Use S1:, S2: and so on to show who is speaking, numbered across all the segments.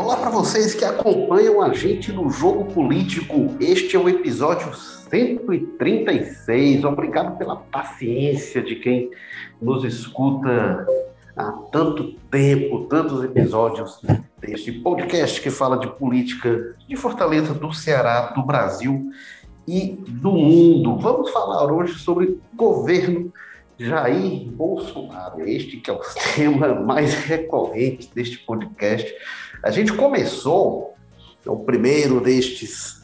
S1: Olá para vocês que acompanham a gente no Jogo Político. Este é o episódio 136. Obrigado pela paciência de quem nos escuta há tanto tempo, tantos episódios deste podcast que fala de política de Fortaleza, do Ceará, do Brasil e do mundo. Vamos falar hoje sobre governo Jair Bolsonaro, este que é o tema mais recorrente deste podcast. A gente começou o primeiro destes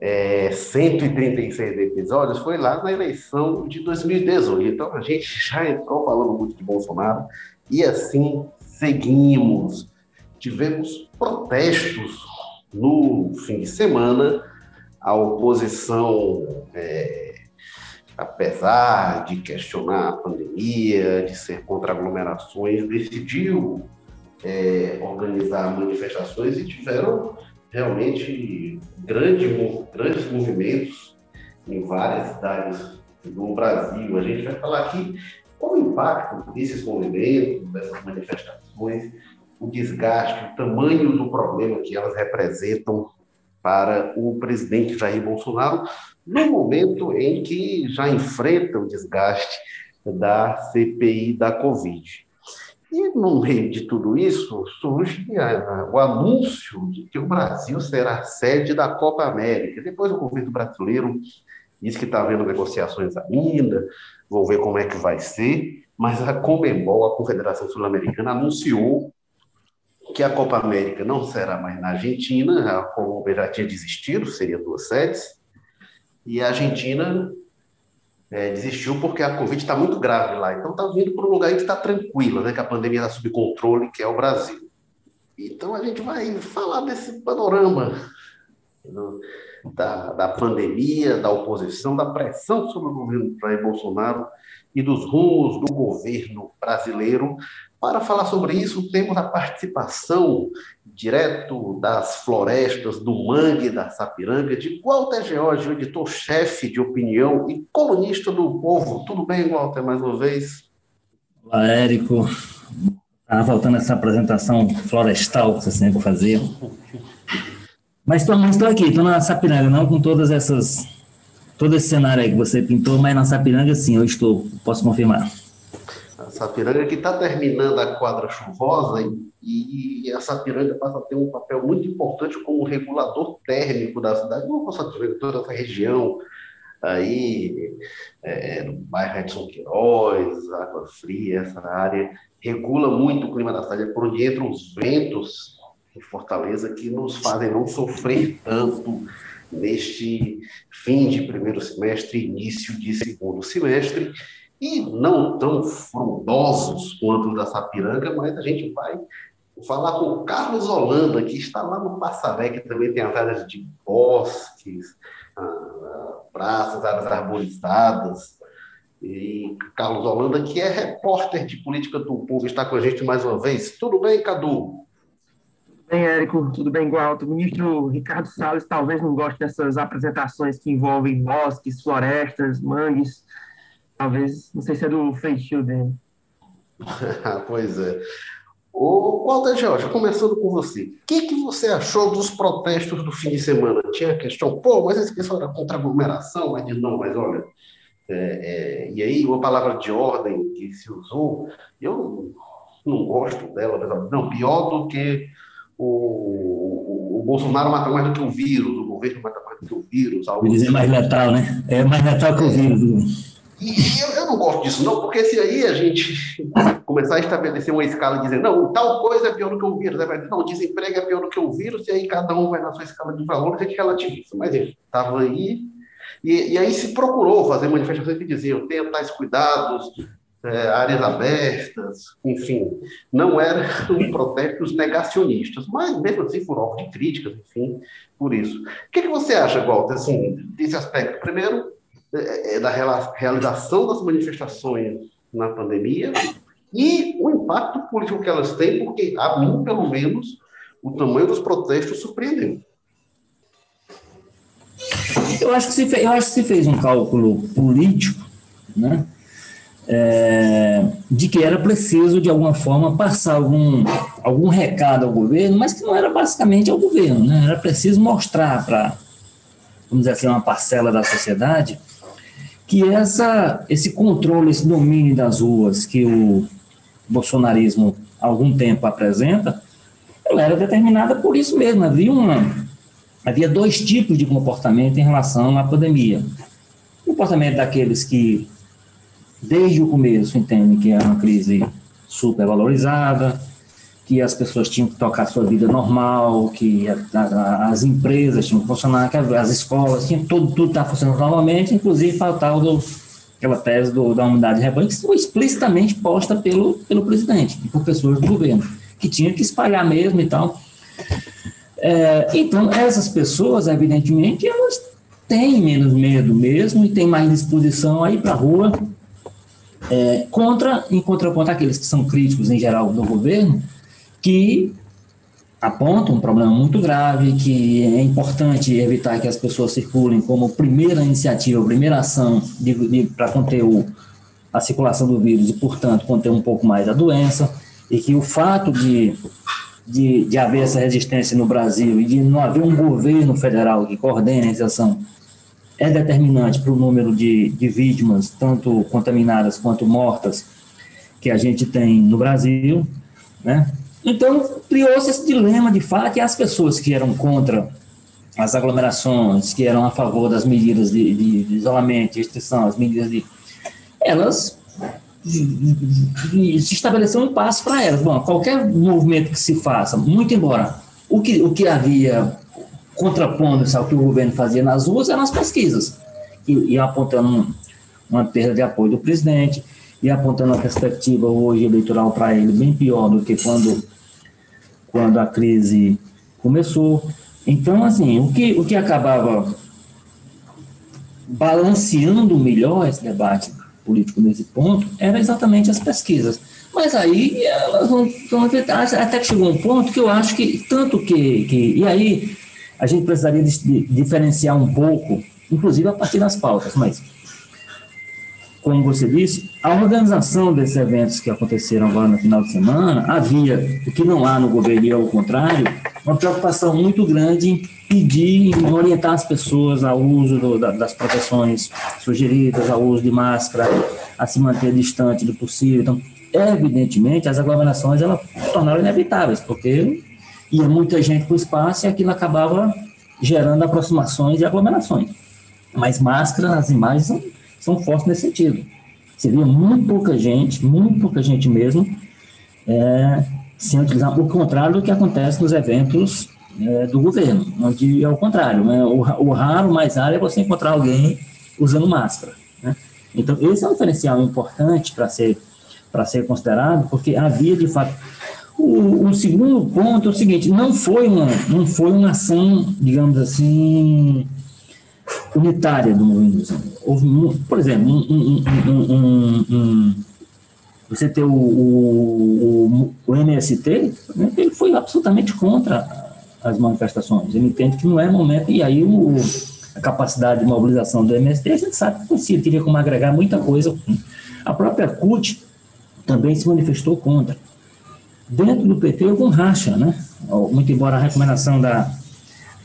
S1: é, 136 episódios foi lá na eleição de 2018. Então a gente já entrou falando muito de Bolsonaro e assim seguimos. Tivemos protestos no fim de semana, a oposição, é, apesar de questionar a pandemia, de ser contra aglomerações, decidiu é, organizar manifestações e tiveram realmente grande, grandes movimentos em várias cidades do Brasil. A gente vai falar aqui qual o impacto desses movimentos, dessas manifestações, o desgaste, o tamanho do problema que elas representam para o presidente Jair Bolsonaro, no momento em que já enfrenta o desgaste da CPI da Covid. E no meio de tudo isso, surge o anúncio de que o Brasil será sede da Copa América. Depois o governo brasileiro diz que está havendo negociações ainda, vou ver como é que vai ser, mas a Comembol, a Confederação Sul-Americana, anunciou que a Copa América não será mais na Argentina, a Colômbia já tinha desistido, seria duas sedes, e a Argentina é, desistiu porque a Covid está muito grave lá, então está vindo para um lugar que está tranquilo, né, que a pandemia está sob controle, que é o Brasil. Então a gente vai falar desse panorama da, da pandemia, da oposição, da pressão sobre o governo Jair Bolsonaro e dos rumos do governo brasileiro. Para falar sobre isso, temos a participação direto das florestas do Mangue da Sapiranga, de Walter George, editor-chefe de opinião e colunista do Povo. Tudo bem, Walter, mais uma vez?
S2: Olá, Érico. Estava faltando essa apresentação florestal que você sempre fazia. Mas estou aqui, estou na Sapiranga, não com todas essas. Todo esse cenário aí que você pintou, mas na Sapiranga sim, eu estou, posso confirmar.
S1: A Sapiranga que está terminando a quadra chuvosa e, e, a Sapiranga passa a ter um papel muito importante como regulador térmico da cidade, não só Sapiranga, toda essa região aí, é, no bairro Edson Queiroz, Água Fria, essa área, regula muito o clima da cidade, é por onde entram os ventos em Fortaleza que nos fazem não sofrer tanto neste fim de primeiro semestre, início de segundo semestre, e não tão frondosos quanto da Sapiranga, mas a gente vai falar com o Carlos Holanda, que está lá no Passaré, que também tem as áreas de bosques, praças, áreas arborizadas, e Carlos Holanda, que é repórter de política do povo, está com a gente mais uma vez. Tudo bem, Cadu?
S3: Bem, Érico? Tudo bem, Gualto? O ministro Ricardo Salles talvez não goste dessas apresentações que envolvem bosques, florestas, mangues. Talvez, não sei se é do feitio dele.
S1: pois é. O Walter Jorge, começando com você. O que, que você achou dos protestos do fim de semana? Tinha a questão, pô, mas esse pessoal era contra aglomeração, mas não, mas olha. É, é, e aí, uma palavra de ordem que se usou, eu não gosto dela, mas não, pior do que o, o, o, Bolsonaro mata mais do que o vírus, o governo mata mais do que o vírus.
S2: Algo dizer mais letal, né? É mais letal que o vírus.
S1: E, e eu, eu, não gosto disso, não, porque se aí a gente começar a estabelecer uma escala e dizer, não, tal coisa é pior do que o vírus, é não, desemprego é pior do que o vírus, e aí cada um vai na sua escala de valor, a gente relativiza. Mas ele estava aí, e, e, aí se procurou fazer manifestações que diziam, tenha tais cuidados, é, áreas abertas, enfim, não eram protestos negacionistas, mas mesmo assim foram alvo de críticas, enfim, por isso. O que, que você acha, Walter, assim, desse aspecto? Primeiro, é, é da realização das manifestações na pandemia e o impacto político que elas têm, porque a mim, pelo menos, o tamanho dos protestos surpreendeu.
S2: Eu acho que se fez, eu acho que se fez um cálculo político, né? É, de que era preciso, de alguma forma, passar algum, algum recado ao governo, mas que não era basicamente ao governo, né? era preciso mostrar para, vamos dizer assim, uma parcela da sociedade que essa, esse controle, esse domínio das ruas que o bolsonarismo há algum tempo apresenta, ela era determinada por isso mesmo. Havia, uma, havia dois tipos de comportamento em relação à pandemia. O comportamento daqueles que desde o começo entendem que é uma crise supervalorizada, que as pessoas tinham que tocar sua vida normal, que a, a, as empresas tinham que funcionar, que as escolas, tinham, tudo tudo está funcionando normalmente, inclusive faltava do, aquela tese do, da unidade de rebanho, que foi explicitamente posta pelo, pelo presidente e por pessoas do governo, que tinha que espalhar mesmo e tal. É, então, essas pessoas, evidentemente, elas têm menos medo mesmo e têm mais disposição a ir para a rua é, contra, em contraponto àqueles que são críticos em geral do governo, que apontam um problema muito grave, que é importante evitar que as pessoas circulem como primeira iniciativa, primeira ação para conter o, a circulação do vírus e, portanto, conter um pouco mais a doença, e que o fato de, de, de haver essa resistência no Brasil e de não haver um governo federal que coordene essa ação é determinante para o número de, de vítimas, tanto contaminadas quanto mortas, que a gente tem no Brasil, né? Então, criou-se esse dilema, de fato, e as pessoas que eram contra as aglomerações, que eram a favor das medidas de, de, de isolamento, de restrição, as medidas de... Elas se estabeleceu um passo para elas. Bom, qualquer movimento que se faça, muito embora o que, o que havia contrapondo-se ao que o governo fazia nas ruas eram as pesquisas, e, e apontando uma perda de apoio do presidente, e apontando a perspectiva hoje eleitoral para ele bem pior do que quando, quando a crise começou. Então, assim, o que, o que acabava balanceando melhor esse debate político nesse ponto era exatamente as pesquisas. Mas aí elas vão, vão até que chegou um ponto que eu acho que tanto que, que e aí a gente precisaria de, de, diferenciar um pouco, inclusive a partir das pautas, mas, como você disse, a organização desses eventos que aconteceram agora no final de semana, havia, o que não há no governo, e ao contrário, uma preocupação muito grande em pedir, em orientar as pessoas ao uso do, da, das proteções sugeridas, ao uso de máscara, a se manter distante do possível. Então, evidentemente, as aglomerações elas tornaram inevitáveis, porque ia muita gente para o espaço e aquilo acabava gerando aproximações e aglomerações. Mas máscara, as imagens são, são fortes nesse sentido. Você via muito pouca gente, muito pouca gente mesmo, é, sem utilizar, o contrário do que acontece nos eventos é, do governo, onde é o contrário. Né? O, o raro, mais raro, é você encontrar alguém usando máscara. Né? Então, esse é um diferencial importante para ser, ser considerado, porque havia, de fato, o, o, segundo ponto é o seguinte, não foi uma, não foi uma ação, digamos assim, unitária do movimento. Houve, por exemplo, um, um, um, você ter o, o, o MST, né, ele foi absolutamente contra as manifestações. Ele entende que não é momento, e aí o, a capacidade de mobilização do MST, a gente sabe que teria como agregar muita coisa. A própria CUT também se manifestou contra. Dentro do PT houve um racha, né? Muito embora a recomendação da,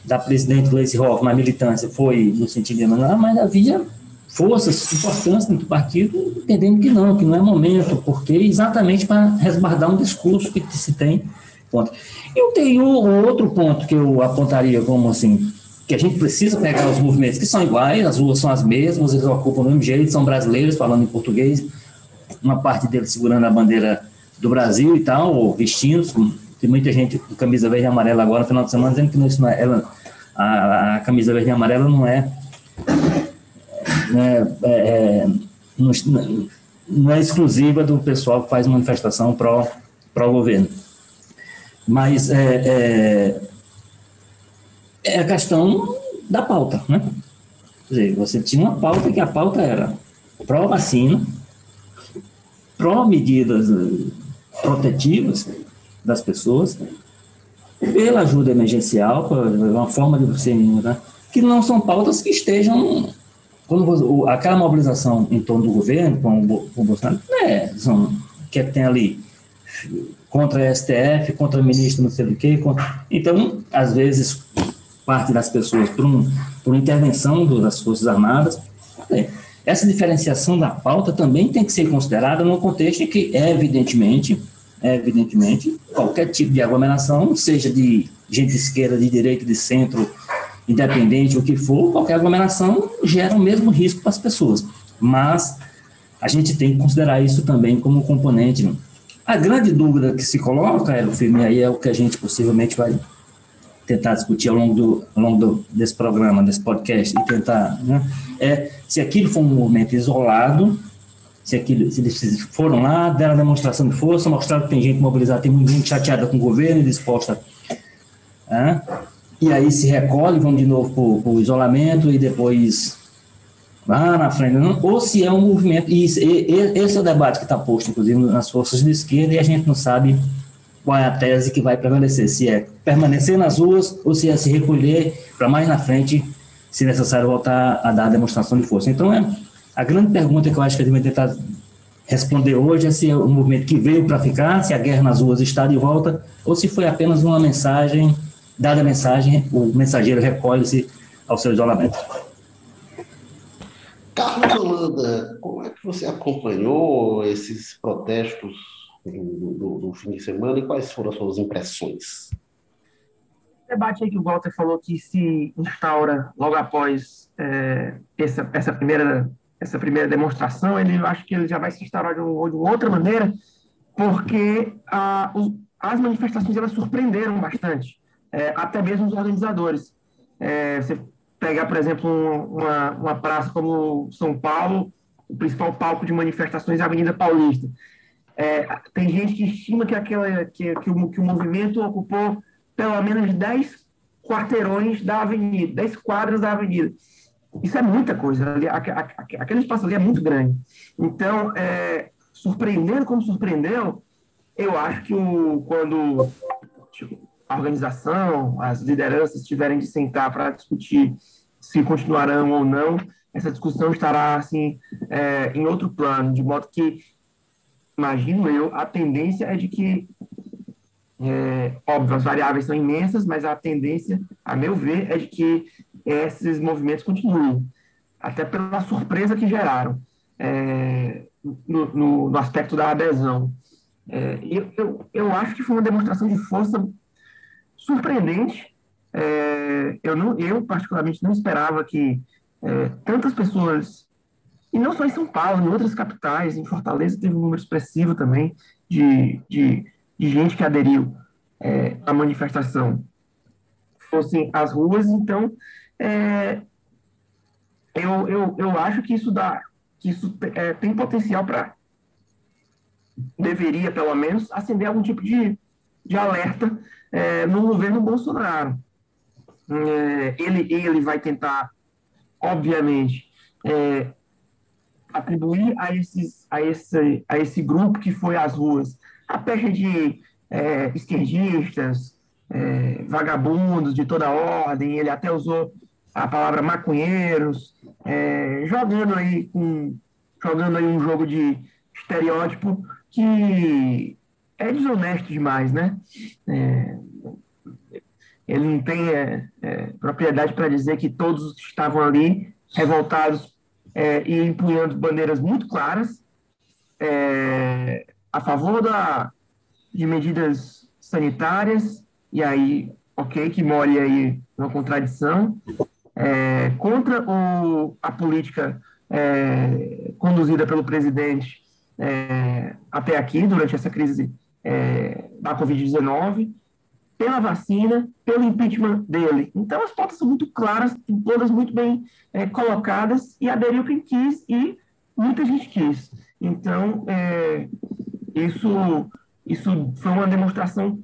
S2: da presidente Gleice Hoffmann, a militância, foi no sentido de mandar, mas havia forças importantes dentro do partido entendendo que não, que não é momento, porque exatamente para resguardar um discurso que se tem contra. Eu tenho outro ponto que eu apontaria como assim, que a gente precisa pegar os movimentos que são iguais, as ruas são as mesmas, eles ocupam o mesmo jeito, são brasileiros falando em português, uma parte deles segurando a bandeira do Brasil e tal, ou vestindo, tem muita gente com camisa verde e amarela agora no final de semana dizendo que isso não é, ela, a, a, camisa verde e amarela não é, né, é, é não, não, é exclusiva do pessoal que faz manifestação pró, pró governo. Mas é, é, é a questão da pauta, né? Quer dizer, você tinha uma pauta que a pauta era pró-vacina, pró-medidas protetivas das pessoas, pela ajuda emergencial, uma forma de você, né, que não são pautas que estejam quando aquela mobilização em torno do governo, com o, o Bolsonaro, não é, são, que tem ali contra a STF, contra o ministro não sei do que, contra, então, às vezes, parte das pessoas por, um, por intervenção do, das Forças Armadas, essa diferenciação da pauta também tem que ser considerada no contexto em que, evidentemente, evidentemente, qualquer tipo de aglomeração, seja de gente de esquerda, de direita, de centro, independente, o que for, qualquer aglomeração gera o mesmo risco para as pessoas. Mas a gente tem que considerar isso também como componente. A grande dúvida que se coloca, é, firme aí é o que a gente possivelmente vai tentar discutir ao longo, do, ao longo do, desse programa, desse podcast, e tentar, né, é se aquilo foi um movimento isolado, se, aquilo, se eles foram lá, deram demonstração de força, mostraram que tem gente mobilizada, tem muita gente chateada com o governo disposta né? e aí se recolhe, vão de novo para o isolamento e depois lá na frente, não, ou se é um movimento, e, e esse é o debate que está posto, inclusive, nas forças de esquerda, e a gente não sabe qual é a tese que vai prevalecer, se é permanecer nas ruas ou se é se recolher para mais na frente, se necessário, voltar a dar demonstração de força. Então, é, a grande pergunta que eu acho que a gente vai tentar responder hoje é se é um movimento que veio para ficar, se a guerra nas ruas está de volta, ou se foi apenas uma mensagem Dada a mensagem, o mensageiro recolhe-se ao seu isolamento.
S1: Carlos Holanda, como é que você acompanhou esses protestos do, do, do, fim de semana e quais foram as suas impressões?
S3: Debate aí que o Walter falou que se instaura logo após é, essa, essa, primeira, essa primeira demonstração, ele acho que ele já vai se instaurar de, um, de outra maneira, porque a, as manifestações elas surpreenderam bastante é, até mesmo os organizadores. É, você pegar, por exemplo, uma, uma praça como São Paulo, o principal palco de manifestações é a Avenida Paulista. É, tem gente que estima que, aquela, que, que, o, que o movimento ocupou pelo menos 10 quarteirões da avenida, 10 quadras da avenida. Isso é muita coisa. Ali, aquele espaço ali é muito grande. Então, é, surpreendendo como surpreendeu, eu acho que o, quando tipo, a organização, as lideranças tiverem de sentar para discutir se continuarão ou não, essa discussão estará assim é, em outro plano, de modo que, imagino eu, a tendência é de que, é, óbvio, as variáveis são imensas, mas a tendência, a meu ver, é de que esses movimentos continuem, até pela surpresa que geraram é, no, no, no, aspecto da adesão. É, eu, eu, eu acho que foi uma demonstração de força surpreendente. É, eu, não, eu, particularmente, não esperava que é, tantas pessoas, e não só em São Paulo, em outras capitais, em Fortaleza teve um número expressivo também de, de, de gente que aderiu é, à manifestação, fossem as ruas. Então, é, eu, eu, eu acho que isso dá, que isso é, tem potencial para deveria, pelo menos, acender algum tipo de, de alerta é, no governo Bolsonaro. É, ele, ele vai tentar, obviamente, é, atribuir a, esses, a, esse, a esse grupo que foi às ruas a pecha de é, esquerdistas, é, vagabundos de toda ordem, ele até usou a palavra maconheiros, é, jogando aí com jogando aí um jogo de estereótipo que é desonesto demais, né? É, ele não tem é, é, propriedade para dizer que todos estavam ali revoltados é, e empunhando bandeiras muito claras é, a favor da, de medidas sanitárias, e aí, ok, que more aí uma contradição, é, contra o, a política conduzida pelo presidente até aqui, durante essa crise é, da Covid-19, pela vacina, pelo impeachment dele. Então, as pautas são muito claras, todas muito bem é, colocadas, e aderiu quem quis e muita gente quis. Então, é, isso, isso foi uma demonstração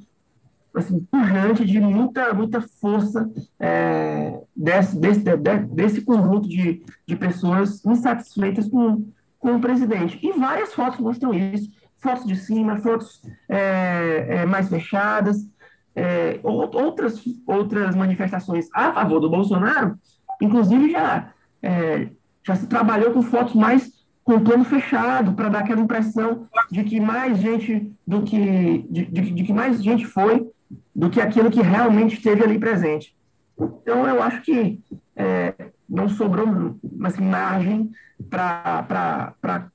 S3: assim, pujante de muita, muita força é, desse, desse, de, desse conjunto de, de pessoas insatisfeitas com, com o presidente. E várias fotos mostram isso fotos de cima, fotos é, é, mais fechadas, é, outras, outras manifestações a favor do Bolsonaro, inclusive já, é, já se trabalhou com fotos mais com plano fechado, para dar aquela impressão de que mais gente do que de, de, de, que mais gente foi do que aquilo que realmente esteve ali presente. Então eu acho que é, não sobrou assim, margem para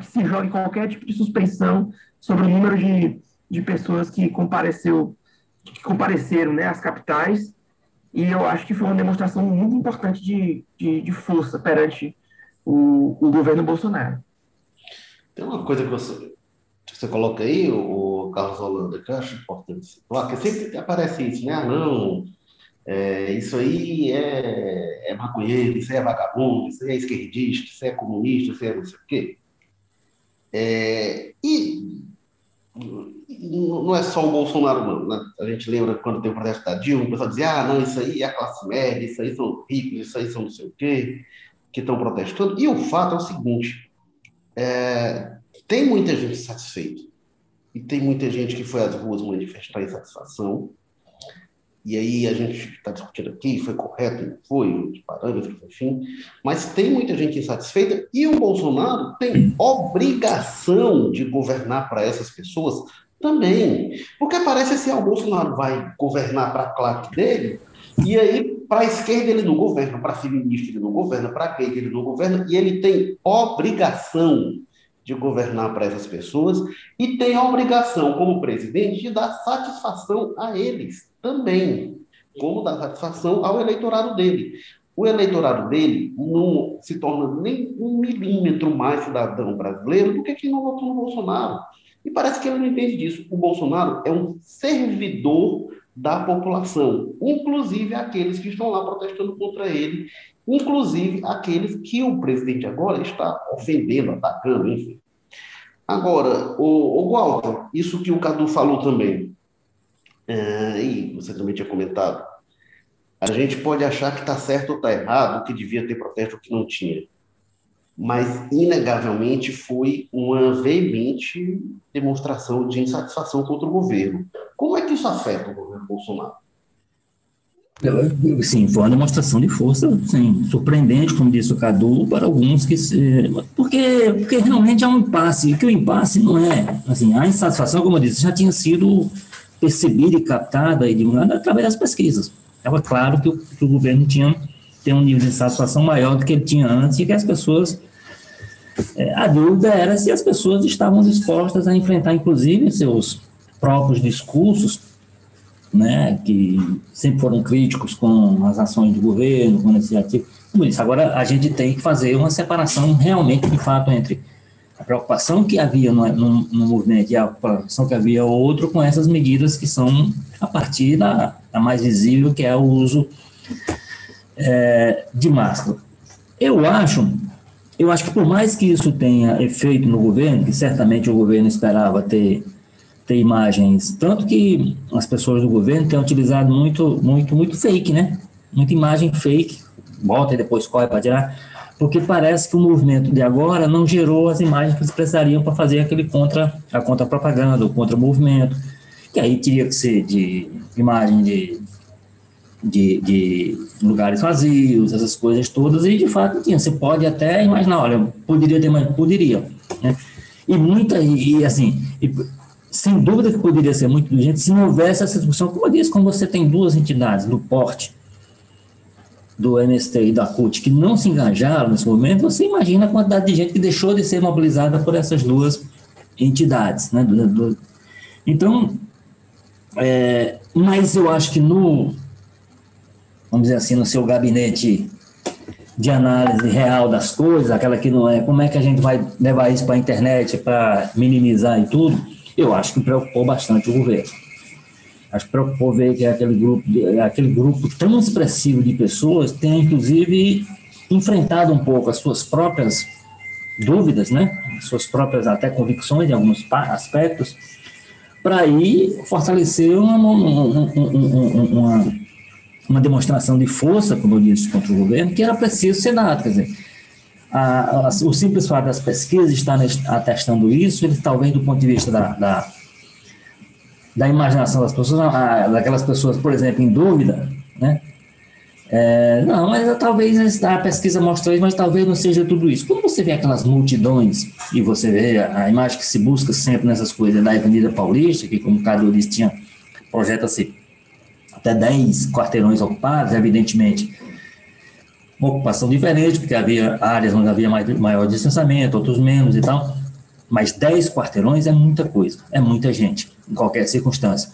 S3: que se jogue qualquer tipo de suspensão sobre o número de, de pessoas que compareceu que compareceram né, às capitais e eu acho que foi uma demonstração muito importante de, de, de força perante o, o, governo Bolsonaro.
S1: Tem uma coisa que você, você coloca aí, o Carlos Holanda, que eu acho importante situar, que sempre aparece isso, né? Ah, não, é, isso aí é, é maconheiro, isso aí é vagabundo, isso aí é esquerdista, isso aí é comunista, isso aí é não sei o quê. É, e não é só o Bolsonaro, não. Né? A gente lembra quando tem o protesto da Dilma, o pessoal dizia, ah, não, isso aí é a classe média, isso aí são ricos, isso aí são não sei o quê, que estão protestando. E o fato é o seguinte, é, tem muita gente satisfeita, e tem muita gente que foi às ruas manifestar insatisfação, e aí a gente está discutindo aqui, foi correto, não foi, os parâmetros, enfim, mas tem muita gente insatisfeita e o Bolsonaro tem obrigação de governar para essas pessoas também. Porque parece assim, ah, o Bolsonaro vai governar para a claque dele, e aí para a esquerda ele não governa, para feminista ele não governa, para a gay ele não governa, e ele tem obrigação de governar para essas pessoas e tem a obrigação, como presidente, de dar satisfação a eles também, como dar satisfação ao eleitorado dele. O eleitorado dele não se torna nem um milímetro mais cidadão brasileiro do que quem não votou no Bolsonaro. E parece que ele não entende disso. O Bolsonaro é um servidor da população, inclusive aqueles que estão lá protestando contra ele inclusive aqueles que o presidente agora está ofendendo, atacando, enfim. Agora, o, o Walter, isso que o Cadu falou também, é, e você também tinha comentado, a gente pode achar que está certo ou está errado, que devia ter protesto ou que não tinha. Mas, inegavelmente, foi uma veemente demonstração de insatisfação contra o governo. Como é que isso afeta o governo Bolsonaro?
S2: Sim, foi uma demonstração de força, sim, surpreendente, como disse o Cadu, para alguns que. Porque, porque realmente há um impasse, que o impasse não é. Assim, a insatisfação, como eu disse, já tinha sido percebida e captada e divulgada através das pesquisas. Estava claro que o, que o governo tinha tem um nível de insatisfação maior do que ele tinha antes e que as pessoas. É, a dúvida era se as pessoas estavam dispostas a enfrentar, inclusive, seus próprios discursos né, que sempre foram críticos com as ações do governo, com a iniciativa. Como isso, agora a gente tem que fazer uma separação realmente, de fato, entre a preocupação que havia no, no, no movimento e a preocupação que havia outro com essas medidas que são a partir da, da mais visível, que é o uso é, de máscara. Eu acho, eu acho que por mais que isso tenha efeito no governo, que certamente o governo esperava ter ter imagens, tanto que as pessoas do governo têm utilizado muito, muito, muito fake, né? Muita imagem fake, bota e depois corre para tirar, porque parece que o movimento de agora não gerou as imagens que eles precisariam para fazer aquele contra a contra propaganda, o contra movimento, que aí teria que ser de imagem de, de, de lugares vazios, essas coisas todas, e de fato tinha. Você pode até imaginar, olha, poderia ter mais, poderia, né? E muita, e, e assim, e, sem dúvida que poderia ser muito inteligente se não houvesse essa discussão. Como eu disse, como você tem duas entidades do porte do MST e da CUT que não se engajaram nesse momento, você imagina a quantidade de gente que deixou de ser mobilizada por essas duas entidades. Né? Então, é, mas eu acho que no, vamos dizer assim, no seu gabinete de análise real das coisas, aquela que não é, como é que a gente vai levar isso para a internet para minimizar e tudo, eu acho que preocupou bastante o governo. Acho que preocupou ver que aquele grupo, aquele grupo tão expressivo de pessoas tenha, inclusive, enfrentado um pouco as suas próprias dúvidas, né? suas próprias até convicções em alguns aspectos, para aí fortalecer uma, uma, uma, uma, demonstração de força, como eu disse, contra o governo, que era preciso ser dado. Quer dizer, a, a, o simples fato das pesquisas estar atestando isso, ele talvez do ponto de vista da, da, da imaginação das pessoas, a, daquelas pessoas, por exemplo, em dúvida, né? É, não, mas talvez a pesquisa mostra isso, mas talvez não seja tudo isso. Quando você vê aquelas multidões e você vê a, a imagem que se busca sempre nessas coisas da Avenida Paulista, que como o Cadu disse, tinha projeta-se até 10 quarteirões ocupados, evidentemente, uma ocupação diferente, porque havia áreas onde havia mais, maior distanciamento, outros menos e tal, mas 10 quarteirões é muita coisa, é muita gente, em qualquer circunstância.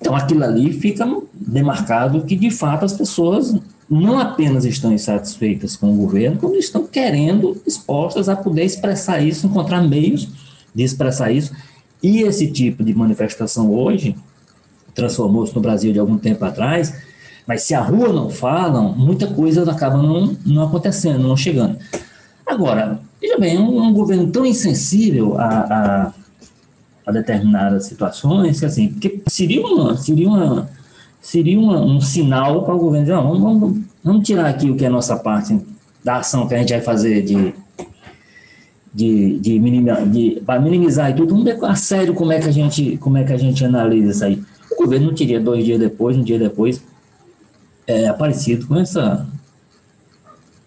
S2: Então, aquilo ali fica demarcado que, de fato, as pessoas não apenas estão insatisfeitas com o governo, como estão querendo, dispostas a poder expressar isso, encontrar meios de expressar isso. E esse tipo de manifestação hoje transformou-se no Brasil de algum tempo atrás, mas se a rua não fala, muita coisa acaba não, não acontecendo, não chegando. Agora, veja bem, um, um governo tão insensível a, a a determinadas situações, assim, porque seria uma, seria uma, seria uma, um sinal para o governo dizer, vamos, vamos, vamos tirar aqui o que é a nossa parte da ação que a gente vai fazer de de, de, minimizar, de para minimizar e tudo, vamos ver a sério como é que a gente como é que a gente analisa isso aí. O governo não teria dois dias depois, um dia depois, é, aparecido com essa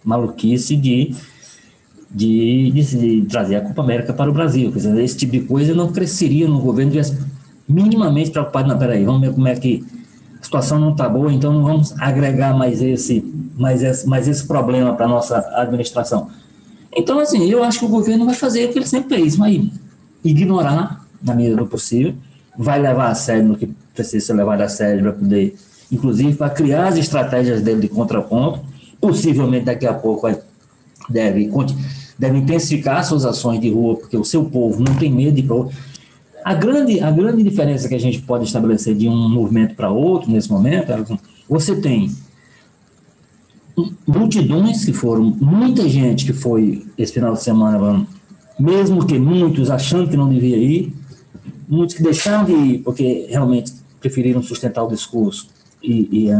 S2: maluquice de de, de, de, trazer a Copa América para o Brasil. Quer dizer, esse tipo de coisa não cresceria no governo tivesse minimamente preocupado. Não, peraí, vamos ver como é que a situação não está boa, então não vamos agregar mais esse, mais esse, mais esse problema para a nossa administração. Então, assim, eu acho que o governo vai fazer o que ele sempre fez, vai ignorar, na medida do possível, vai levar a sério no que precisa ser levado a sério para poder, inclusive, para criar as estratégias dele de contraponto, possivelmente daqui a pouco deve deve intensificar suas ações de rua, porque o seu povo não tem medo de. A grande, a grande diferença que a gente pode estabelecer de um movimento para outro nesse momento é você tem multidões que foram, muita gente que foi esse final de semana, mesmo que muitos achando que não devia ir, muitos que deixaram de ir porque realmente preferiram sustentar o discurso e, e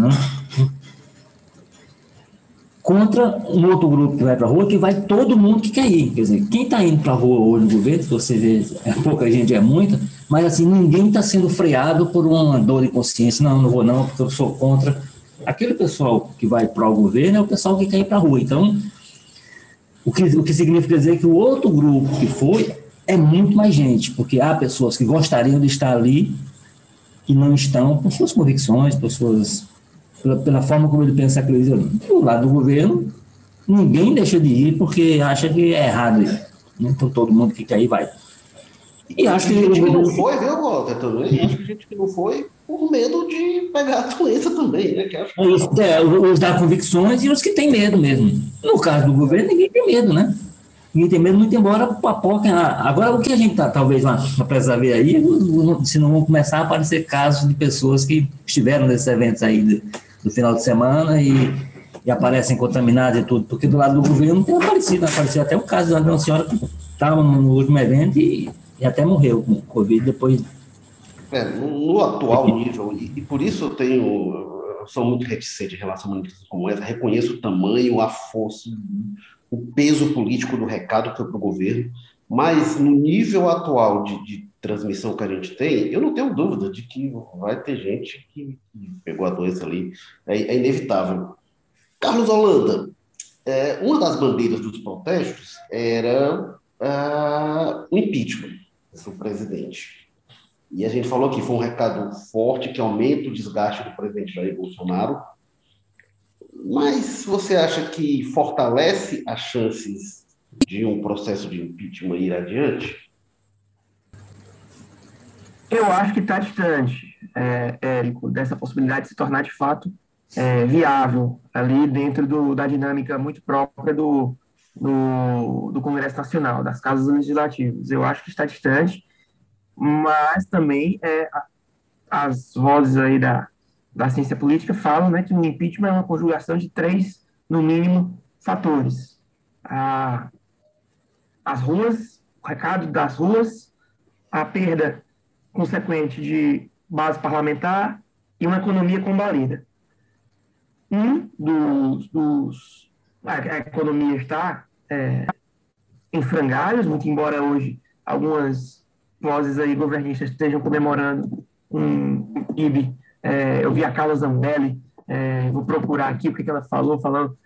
S2: contra um outro grupo que vai para a rua, que vai todo mundo que quer ir. Quer dizer, quem está indo para a rua hoje no governo, você vê, é pouca gente, é muita, mas assim, ninguém está sendo freado por uma dor de consciência, não, não vou não, porque eu sou contra. Aquele pessoal que vai para o governo é o pessoal que quer ir para a rua. Então, o que, o que significa dizer que o outro grupo que foi é muito mais gente, porque há pessoas que gostariam de estar ali e não estão por suas convicções, por suas pela, pela forma como ele pensa a crise ali. Do lado do governo, ninguém deixa de ir porque acha que é errado. Né? Então todo mundo que quer ir vai.
S1: E acho que, gente que não foi, viu, Walter, também? Acho que gente que não foi por medo de pegar a doença também, né? Que acho que...
S2: Os, é, os da convicções e os que têm medo mesmo. No caso do governo, ninguém tem medo, né? Ninguém tem medo, muito embora papoca. Agora, o que a gente tá, talvez vai precisar ver aí, se não vão começar a aparecer casos de pessoas que estiveram nesses eventos aí do final de semana e, e aparecem contaminados e tudo, porque do lado do governo não tem aparecido, não apareceu até o caso de uma senhora que estava no último evento e, e até morreu com Covid depois.
S1: É, no, no atual nível, e, e, por isso eu tenho, eu sou muito reticente em relação a manifestações como essa, reconheço o tamanho, a força, o peso político do recado que foi para o governo, mas no nível atual de, de transmissão que a gente tem, eu não tenho dúvida de que vai ter gente que pegou a doença ali, é, é inevitável. Carlos Holanda, é, uma das bandeiras dos protestos era uh, o impeachment do presidente. E a gente falou que foi um recado forte que aumenta o desgaste do presidente Jair Bolsonaro. Mas você acha que fortalece as chances de um processo de impeachment ir adiante?
S3: Eu acho que está distante, é, Érico, dessa possibilidade de se tornar de fato é, viável ali dentro do, da dinâmica muito própria do, do, do, Congresso Nacional, das casas legislativas. Eu acho que está distante, mas também é, as vozes aí da, da ciência política falam né, que o impeachment é uma conjugação de três, no mínimo, fatores. A, as ruas, o recado das ruas, a perda consequente de base parlamentar e uma economia combalida. Um dos. dos a, a economia está é, em frangalhos, muito embora hoje algumas vozes aí governistas estejam comemorando um PIB. É, eu vi a Carla Zambelli É, vou procurar aqui o que, que ela falou, falando.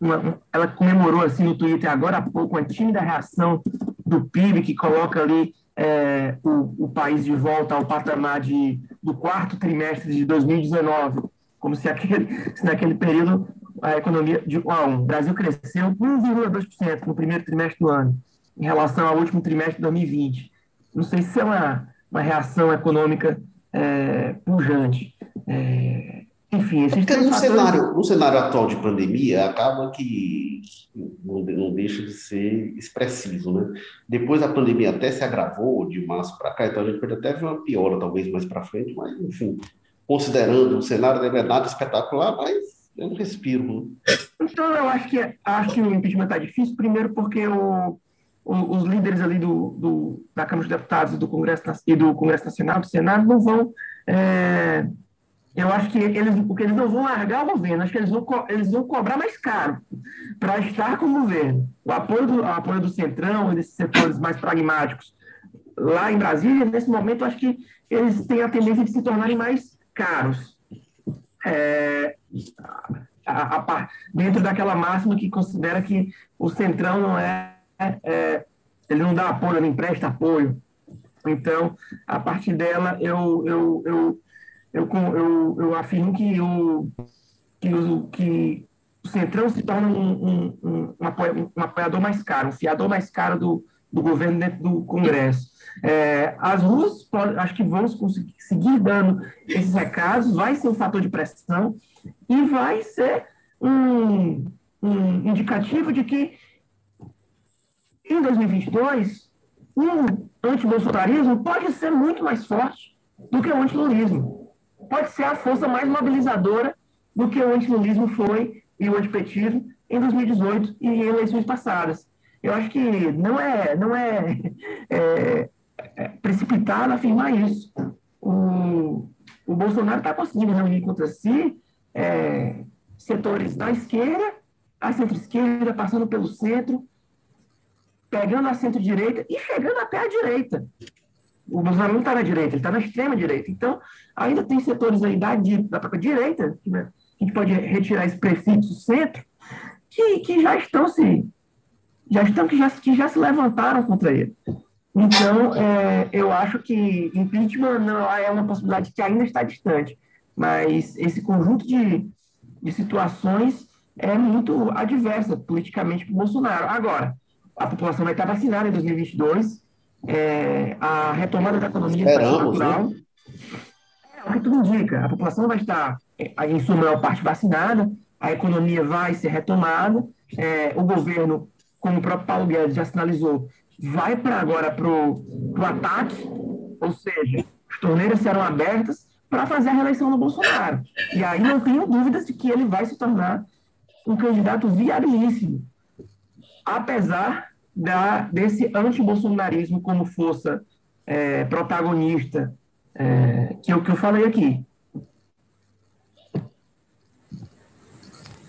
S3: Uma, ela comemorou assim no Twitter agora há pouco uma tímida reação do PIB que coloca ali é, o, o país de volta ao patamar de, do quarto trimestre de 2019, como se, aquele, se naquele período a economia de o Brasil cresceu 1,2% no primeiro trimestre do ano, em relação ao último trimestre de 2020. Não sei se é uma, uma reação econômica é, pujante. É, enfim, esses
S1: Porque no, fatores... cenário, no cenário atual de pandemia, acaba que não, não deixa de ser expressivo, né? Depois a pandemia até se agravou de março para cá, então a gente pode até ver uma piora, talvez mais para frente, mas, enfim, considerando o cenário, não é nada espetacular, mas é um respiro. Né?
S3: Então, eu acho que, acho que o impeachment está difícil, primeiro porque o, os líderes ali do, do, da Câmara dos Deputados e do Congresso, e do Congresso Nacional, do Senado, não vão... É, eu acho que eles, porque eles não vão largar o governo, acho que eles vão, eles vão cobrar mais caro para estar com o governo. O apoio do, o apoio do Centrão e desses setores mais pragmáticos lá em Brasília, nesse momento, acho que eles têm a tendência de se tornarem mais caros. É, a, a, dentro daquela máxima que considera que o Centrão não é, é ele não dá apoio, ele empresta apoio. Então, a partir dela, eu, eu, eu eu, eu, eu afirmo que o, que, o, que o Centrão se torna um, um, um, apoiador mais caro, um fiador mais caro do, do governo dentro do Congresso. É, as ruas, acho que vão seguir dando esses recados, vai ser um fator de pressão e vai ser um, um indicativo de que em 2022 o antibolsonarismo pode ser muito mais forte do que o antilulismo pode ser a força mais mobilizadora do que o antilulismo foi e o antipetismo em 2018 e em eleições passadas. Eu acho que não é, não é, é, é precipitado afirmar isso. O, o Bolsonaro está conseguindo reunir contra si é, setores da esquerda, a centro-esquerda, passando pelo centro, pegando a centro-direita e chegando até a direita o Bolsonaro não está na direita, ele está na extrema direita. Então, ainda tem setores aí da, da própria direita, que né, a gente pode retirar esse prefixo centro, que, que já estão se já estão que já, que já se levantaram contra ele. Então, é, eu acho que impeachment não é uma possibilidade que ainda está distante, mas esse conjunto de, de situações é muito adversa politicamente para o Bolsonaro. Agora, a população vai estar vacinada em 2022, é, a retomada da economia
S1: Esperamos, natural. Né?
S3: É o que tudo indica. A população vai estar, é, em sua maior parte, vacinada, a economia vai ser retomada, é, o governo, como o próprio Paulo Guedes já sinalizou, vai para agora para o ataque, ou seja, as torneiras serão abertas para fazer a reeleição do Bolsonaro. E aí não tenho dúvidas de que ele vai se tornar um candidato viabilíssimo, apesar da, desse anti-bolsonarismo como força é, protagonista é, que, eu, que eu falei aqui.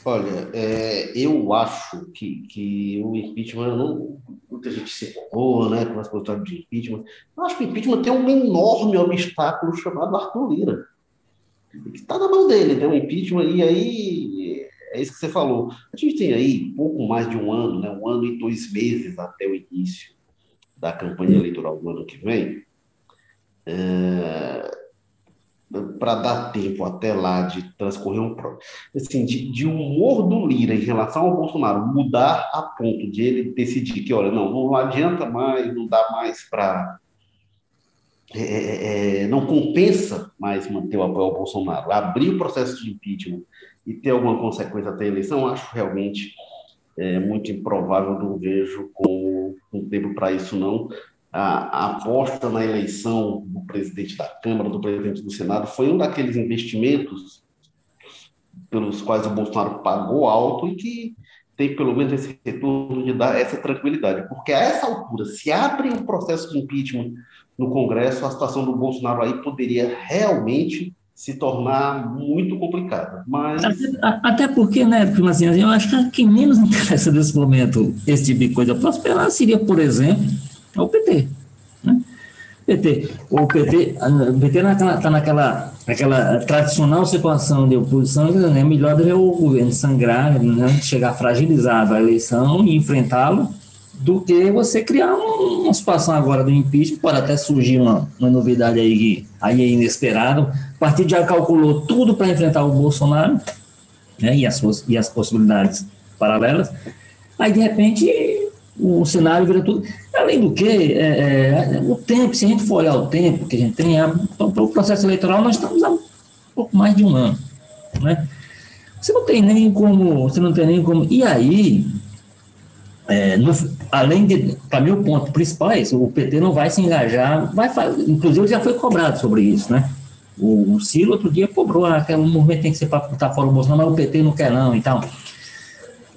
S1: Olha, é, eu acho que, que o impeachment, não, muita gente se empolgou né, com as possibilidades de impeachment. Eu acho que o impeachment tem um enorme obstáculo chamado Arthur Lira, que está na mão dele, né, o impeachment, e aí é isso que você falou. A gente tem aí pouco mais de um ano, né, um ano e dois meses até o início da campanha eleitoral do ano que vem, é, para dar tempo até lá de transcorrer um assim, de, de humor do Lira em relação ao Bolsonaro mudar a ponto de ele decidir que, olha, não, não adianta mais, não dá mais para é, é, é, não compensa mais manter o apoio ao Bolsonaro, abrir o processo de impeachment e ter alguma consequência até a eleição, acho realmente é, muito improvável, não vejo com um tempo para isso não. A, a, aposta na eleição do presidente da Câmara, do presidente do Senado, foi um daqueles investimentos pelos quais o Bolsonaro pagou alto e que tem pelo menos esse retorno de dar essa tranquilidade, porque a essa altura, se abre um processo de impeachment no Congresso, a situação do Bolsonaro aí poderia realmente se tornar muito complicada. Mas...
S2: Até, até porque, né, assim, eu acho que quem menos interessa nesse momento esse tipo de coisa prosperar seria, por exemplo, o PT. Né? PT. O PT, está naquela, naquela, naquela tradicional situação de oposição, é melhor ver o governo sangrar, né, chegar fragilizado a eleição e enfrentá-lo, do que você criar uma situação agora do impeachment, pode até surgir uma, uma novidade aí, que, aí é inesperada. O partido já calculou tudo para enfrentar o Bolsonaro né, e, as, e as possibilidades paralelas. Aí, de repente, o cenário vira tudo. Além do que, é, é, o tempo, se a gente for olhar o tempo que a gente tem, para o processo eleitoral, nós estamos há um pouco mais de um ano. Né? Você não tem nem como. Você não tem nem como. E aí, é, no, além de, para mim, o ponto principal é o PT não vai se engajar, vai inclusive já foi cobrado sobre isso, né? O, o Ciro outro dia cobrou, ah, que o movimento tem que ser para estar fora do Bolsonaro, mas o PT não quer não e tal.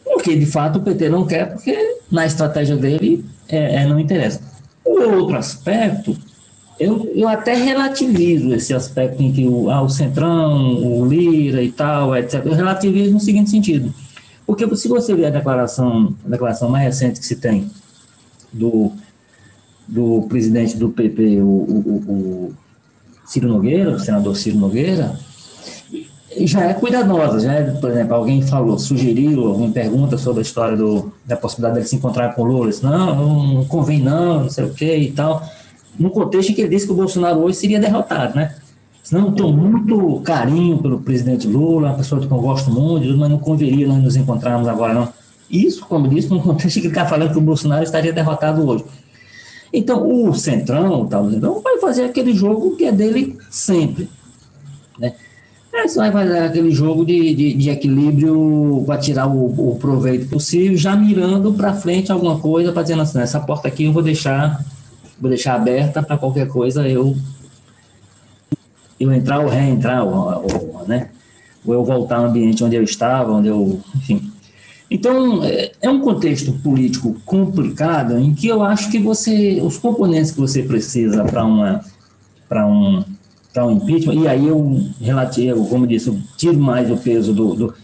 S2: Porque, de fato, o PT não quer, porque na estratégia dele é, é não interessa. O outro aspecto, eu, eu até relativizo esse aspecto em que o, ah, o Centrão, o Lira e tal, etc. Eu relativizo no seguinte sentido porque se você ver a declaração, a declaração mais recente que se tem do, do presidente do PP, o, o, o Ciro Nogueira, o senador Ciro Nogueira, já é cuidadosa, já é, por exemplo, alguém falou, sugeriu, alguém pergunta sobre a história do, da possibilidade dele se encontrar com o Lula, disse, não, não convém não, não sei o que e tal, no contexto em que ele disse que o Bolsonaro hoje seria derrotado, né? Não, tenho muito carinho pelo presidente Lula, uma pessoa que eu gosto muito, mas não converia nós nos encontrarmos agora, não. Isso, como disse, no contexto que ele está falando que o Bolsonaro estaria derrotado hoje. Então, o Centrão, tal, então, vai fazer aquele jogo que é dele sempre. Né? É, você vai fazer aquele jogo de, de, de equilíbrio para tirar o, o, proveito possível, já mirando para frente alguma coisa, para dizer assim, essa porta aqui eu vou deixar, vou deixar aberta para qualquer coisa eu eu entrar ou reentrar, ou, ou, né? ou eu voltar ao ambiente onde eu estava, onde eu, enfim. Então, é, é um contexto político complicado em que eu acho que você, os componentes que você precisa para uma, para um, para um impeachment, e aí eu relativo, como disse, eu tiro mais o peso do, do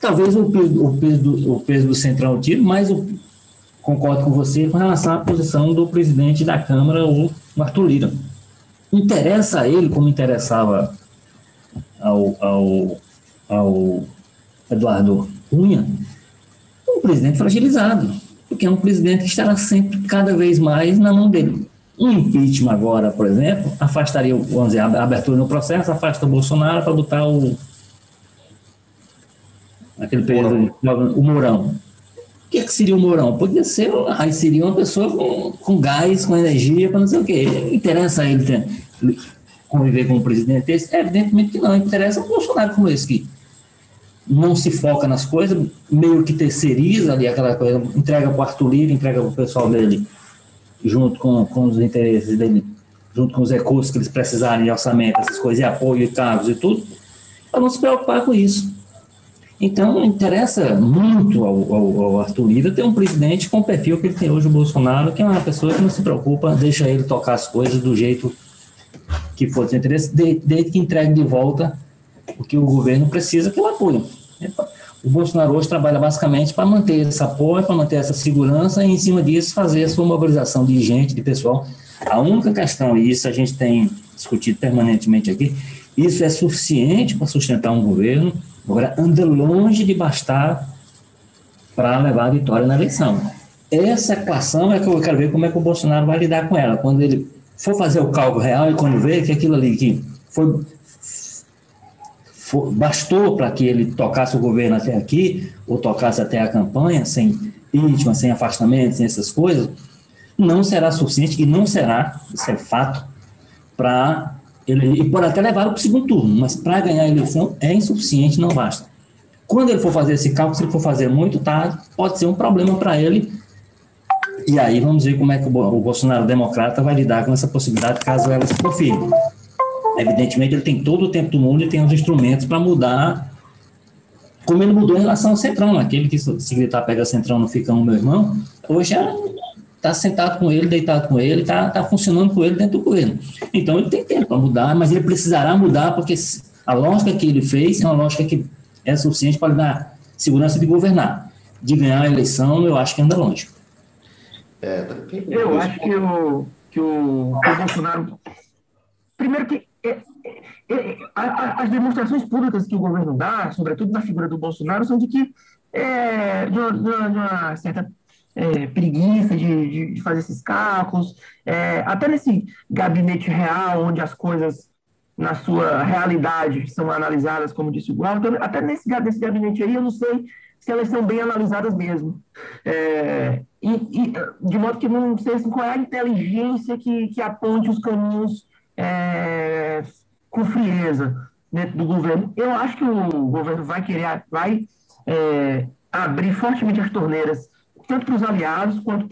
S2: talvez o peso, o peso do, o peso do central tiro, mas eu concordo com você com relação à posição do presidente da Câmara, o Arthur Lira interessa a ele como interessava ao, ao, ao Eduardo Cunha, um presidente fragilizado, porque é um presidente que estará sempre cada vez mais na mão dele. Um impeachment agora, por exemplo, afastaria, vamos dizer, a abertura no processo, afasta o Bolsonaro para botar o aquele período, o Mourão. O que, é que seria o Mourão? Podia ser, aí seria uma pessoa com, com gás, com energia, para não sei o quê. Interessa ele ter, conviver com um presidente desse? É, evidentemente que não. Interessa um Bolsonaro como esse, que não se foca nas coisas, meio que terceiriza ali aquela coisa, entrega para o Arthur Lira, entrega para o pessoal dele, junto com, com os interesses dele, junto com os recursos que eles precisarem de orçamento, essas coisas, e apoio e cargos e tudo, para não se preocupar com isso. Então, interessa muito ao, ao, ao, Arthur Lira ter um presidente com o perfil que ele tem hoje, o Bolsonaro, que é uma pessoa que não se preocupa, deixa ele tocar as coisas do jeito que for de interesse, desde que entregue de volta o que o governo precisa que o apoie. O Bolsonaro hoje trabalha basicamente para manter esse apoio, para manter essa segurança e, em cima disso, fazer a sua mobilização de gente, de pessoal. A única questão, e isso a gente tem discutido permanentemente aqui, isso é suficiente para sustentar um governo Agora, anda longe de bastar para levar a vitória na eleição. Essa equação é que eu quero ver como é que o Bolsonaro vai lidar com ela. Quando ele for fazer o cálculo real e quando vê que aquilo ali que foi, foi bastou para que ele tocasse o governo até aqui, ou tocasse até a campanha, sem íntima, sem afastamento, sem essas coisas, não será suficiente, e não será, isso é fato, para ele, ele pode até levar o segundo turno, mas para ganhar a eleição é insuficiente, não basta. Quando ele for fazer esse cálculo, se ele for fazer muito tarde, pode ser um problema para ele. E aí vamos ver como é que o Bolsonaro democrata vai lidar com essa possibilidade caso ela se confirme. Evidentemente, ele tem todo o tempo do mundo e tem os instrumentos para mudar, como ele mudou em relação ao Centrão. Aquele que se gritar pega Centrão não fica um meu irmão, hoje é está sentado com ele, deitado com ele, está tá funcionando com ele dentro do governo. Então ele tem tempo para mudar, mas ele precisará mudar porque a lógica que ele fez é uma lógica que é suficiente para dar segurança de governar. De ganhar a eleição, eu acho que anda longe.
S3: É, eu acho que o, que o, que o Bolsonaro. Primeiro que é, é, é, as demonstrações públicas que o governo dá, sobretudo na figura do Bolsonaro, são de que é, de, uma, de uma certa é, preguiça de, de, fazer esses cálculos, é, até nesse gabinete real, onde as coisas na sua realidade são analisadas, como disse o Gual, então, até nesse, nesse gabinete aí eu não sei se elas são bem analisadas mesmo. É, e, e, de modo que não sei assim, qual é a inteligência que, que aponte os caminhos é, com frieza dentro do governo. Eu acho que o governo vai querer, vai é, abrir fortemente as torneiras, tanto para os aliados quanto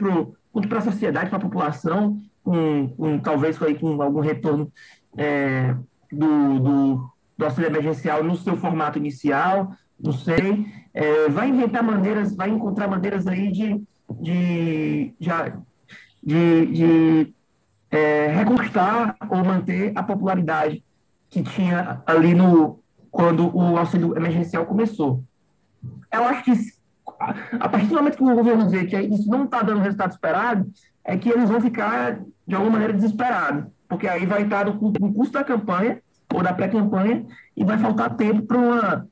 S3: para a sociedade, para a população, com, com, talvez aí, com algum retorno é, do, do, do auxílio emergencial no seu formato inicial, não sei. É, vai inventar maneiras, vai encontrar maneiras aí de, de, de, de é, reconquistar ou manter a popularidade que tinha ali no quando o auxílio emergencial começou. Eu acho que a partir do momento que o governo vê que isso não está dando o resultado esperado, é que eles vão ficar, de alguma maneira, desesperados. Porque aí vai estar no, no custo da campanha ou da pré-campanha e vai faltar tempo para uma,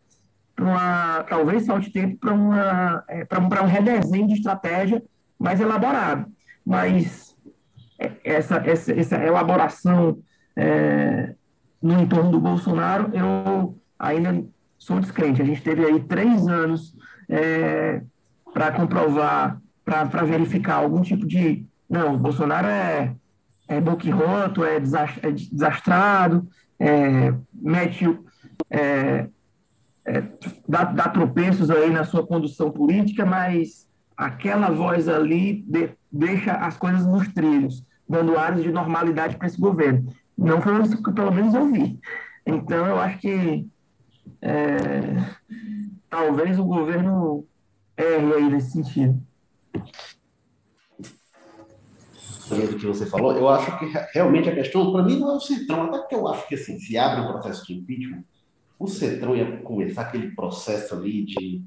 S3: uma. Talvez falte tempo para uma é, um redesenho de estratégia mais elaborado. Mas essa, essa, essa elaboração é, no entorno do Bolsonaro, eu ainda sou descrente. A gente teve aí três anos é, para comprovar, para verificar algum tipo de. Não, Bolsonaro é, é boquiroto, é, é desastrado, é, mete. É, é, dá, dá tropeços aí na sua condução política, mas aquela voz ali de, deixa as coisas nos trilhos dando áreas de normalidade para esse governo. Não foi isso que pelo menos eu vi. Então, eu acho que é, talvez o governo erre aí nesse sentido.
S1: do que você falou, eu acho que realmente a questão, para mim, não é o Centrão, até que eu acho que assim, se abre o processo de impeachment, o Centrão ia começar aquele processo ali de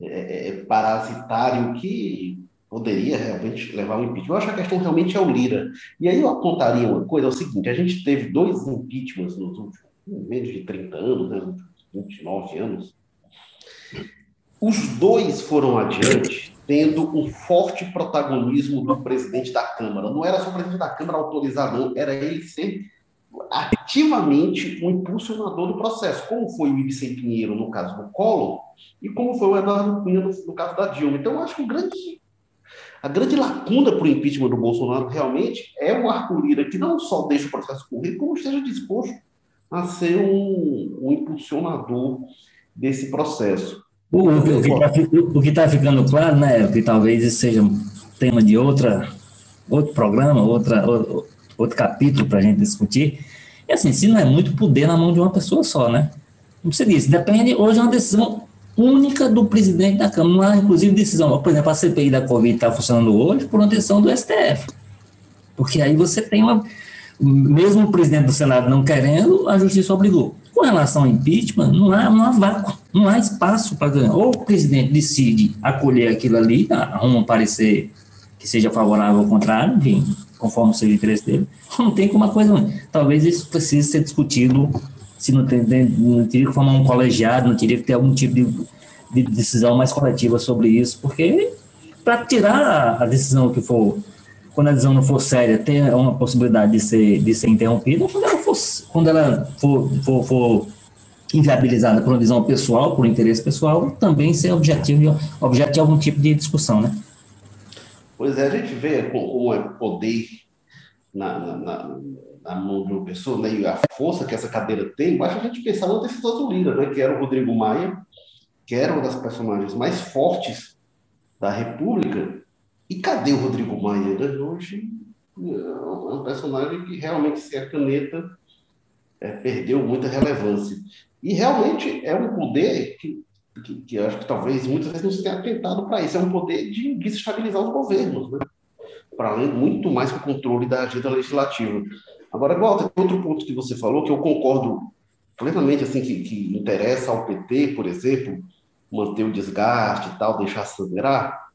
S1: é, é parasitário que poderia realmente levar ao impeachment. Eu acho que a questão realmente é o Lira. E aí eu apontaria uma coisa, é o seguinte, a gente teve dois impeachments nos últimos menos de 30 anos, né, nos últimos 29 anos. Os dois foram adiante tendo um forte protagonismo do presidente da Câmara. Não era só o presidente da Câmara autorizar, não, era ele ser ativamente um impulsionador do processo, como foi o Ibsen Pinheiro no caso do Collor e como foi o Eduardo Cunha no, no caso da Dilma. Então, eu acho que o grande a grande lacuna para o impeachment do Bolsonaro realmente é o Arthur Lira, que não só deixa o processo correr, como esteja disposto a ser um, um impulsionador desse processo.
S2: O, o que está tá ficando claro, né, que talvez isso seja um tema de outra, outro programa, outra, outro, outro capítulo para a gente discutir, é assim, se não é muito poder na mão de uma pessoa só, né? Como você disse, depende, hoje é uma decisão única do presidente da Câmara. Não há, inclusive, decisão. Por exemplo, a CPI da Covid está funcionando hoje por uma decisão do STF. Porque aí você tem uma. Mesmo o presidente do Senado não querendo, a justiça obrigou. Com relação ao impeachment, não há, não há vácuo, não há espaço para ganhar. Ou o presidente decide acolher aquilo ali, arruma um parecer que seja favorável ao contrário, enfim, conforme o interesse dele, não tem como uma coisa. Talvez isso precise ser discutido se não, tem, não teria que formar um colegiado, não teria que ter algum tipo de, de decisão mais coletiva sobre isso, porque para tirar a decisão que for, quando a decisão não for séria, ter uma possibilidade de ser, de ser interrompida, ela quando ela for, for, for inviabilizada por uma visão pessoal, por um interesse pessoal, também ser objetivo, objeto de algum tipo de discussão, né?
S1: Pois é, a gente vê como é poder na, na, na mão de uma pessoa, né, e a força que essa cadeira tem, basta a gente pensar no decisor do Lira, né, que era o Rodrigo Maia, que era uma das personagens mais fortes da República. E cadê o Rodrigo Maia? Né? Hoje é um personagem que realmente, se a caneta é, perdeu muita relevância. E realmente é um poder que, que, que acho que talvez muitas vezes não se tenha atentado para isso. É um poder de desestabilizar os governos, né? para além muito mais que o controle da agenda legislativa. Agora, Walter, outro ponto que você falou, que eu concordo plenamente, assim, que, que interessa ao PT, por exemplo, manter o desgaste e tal, deixar acelerar,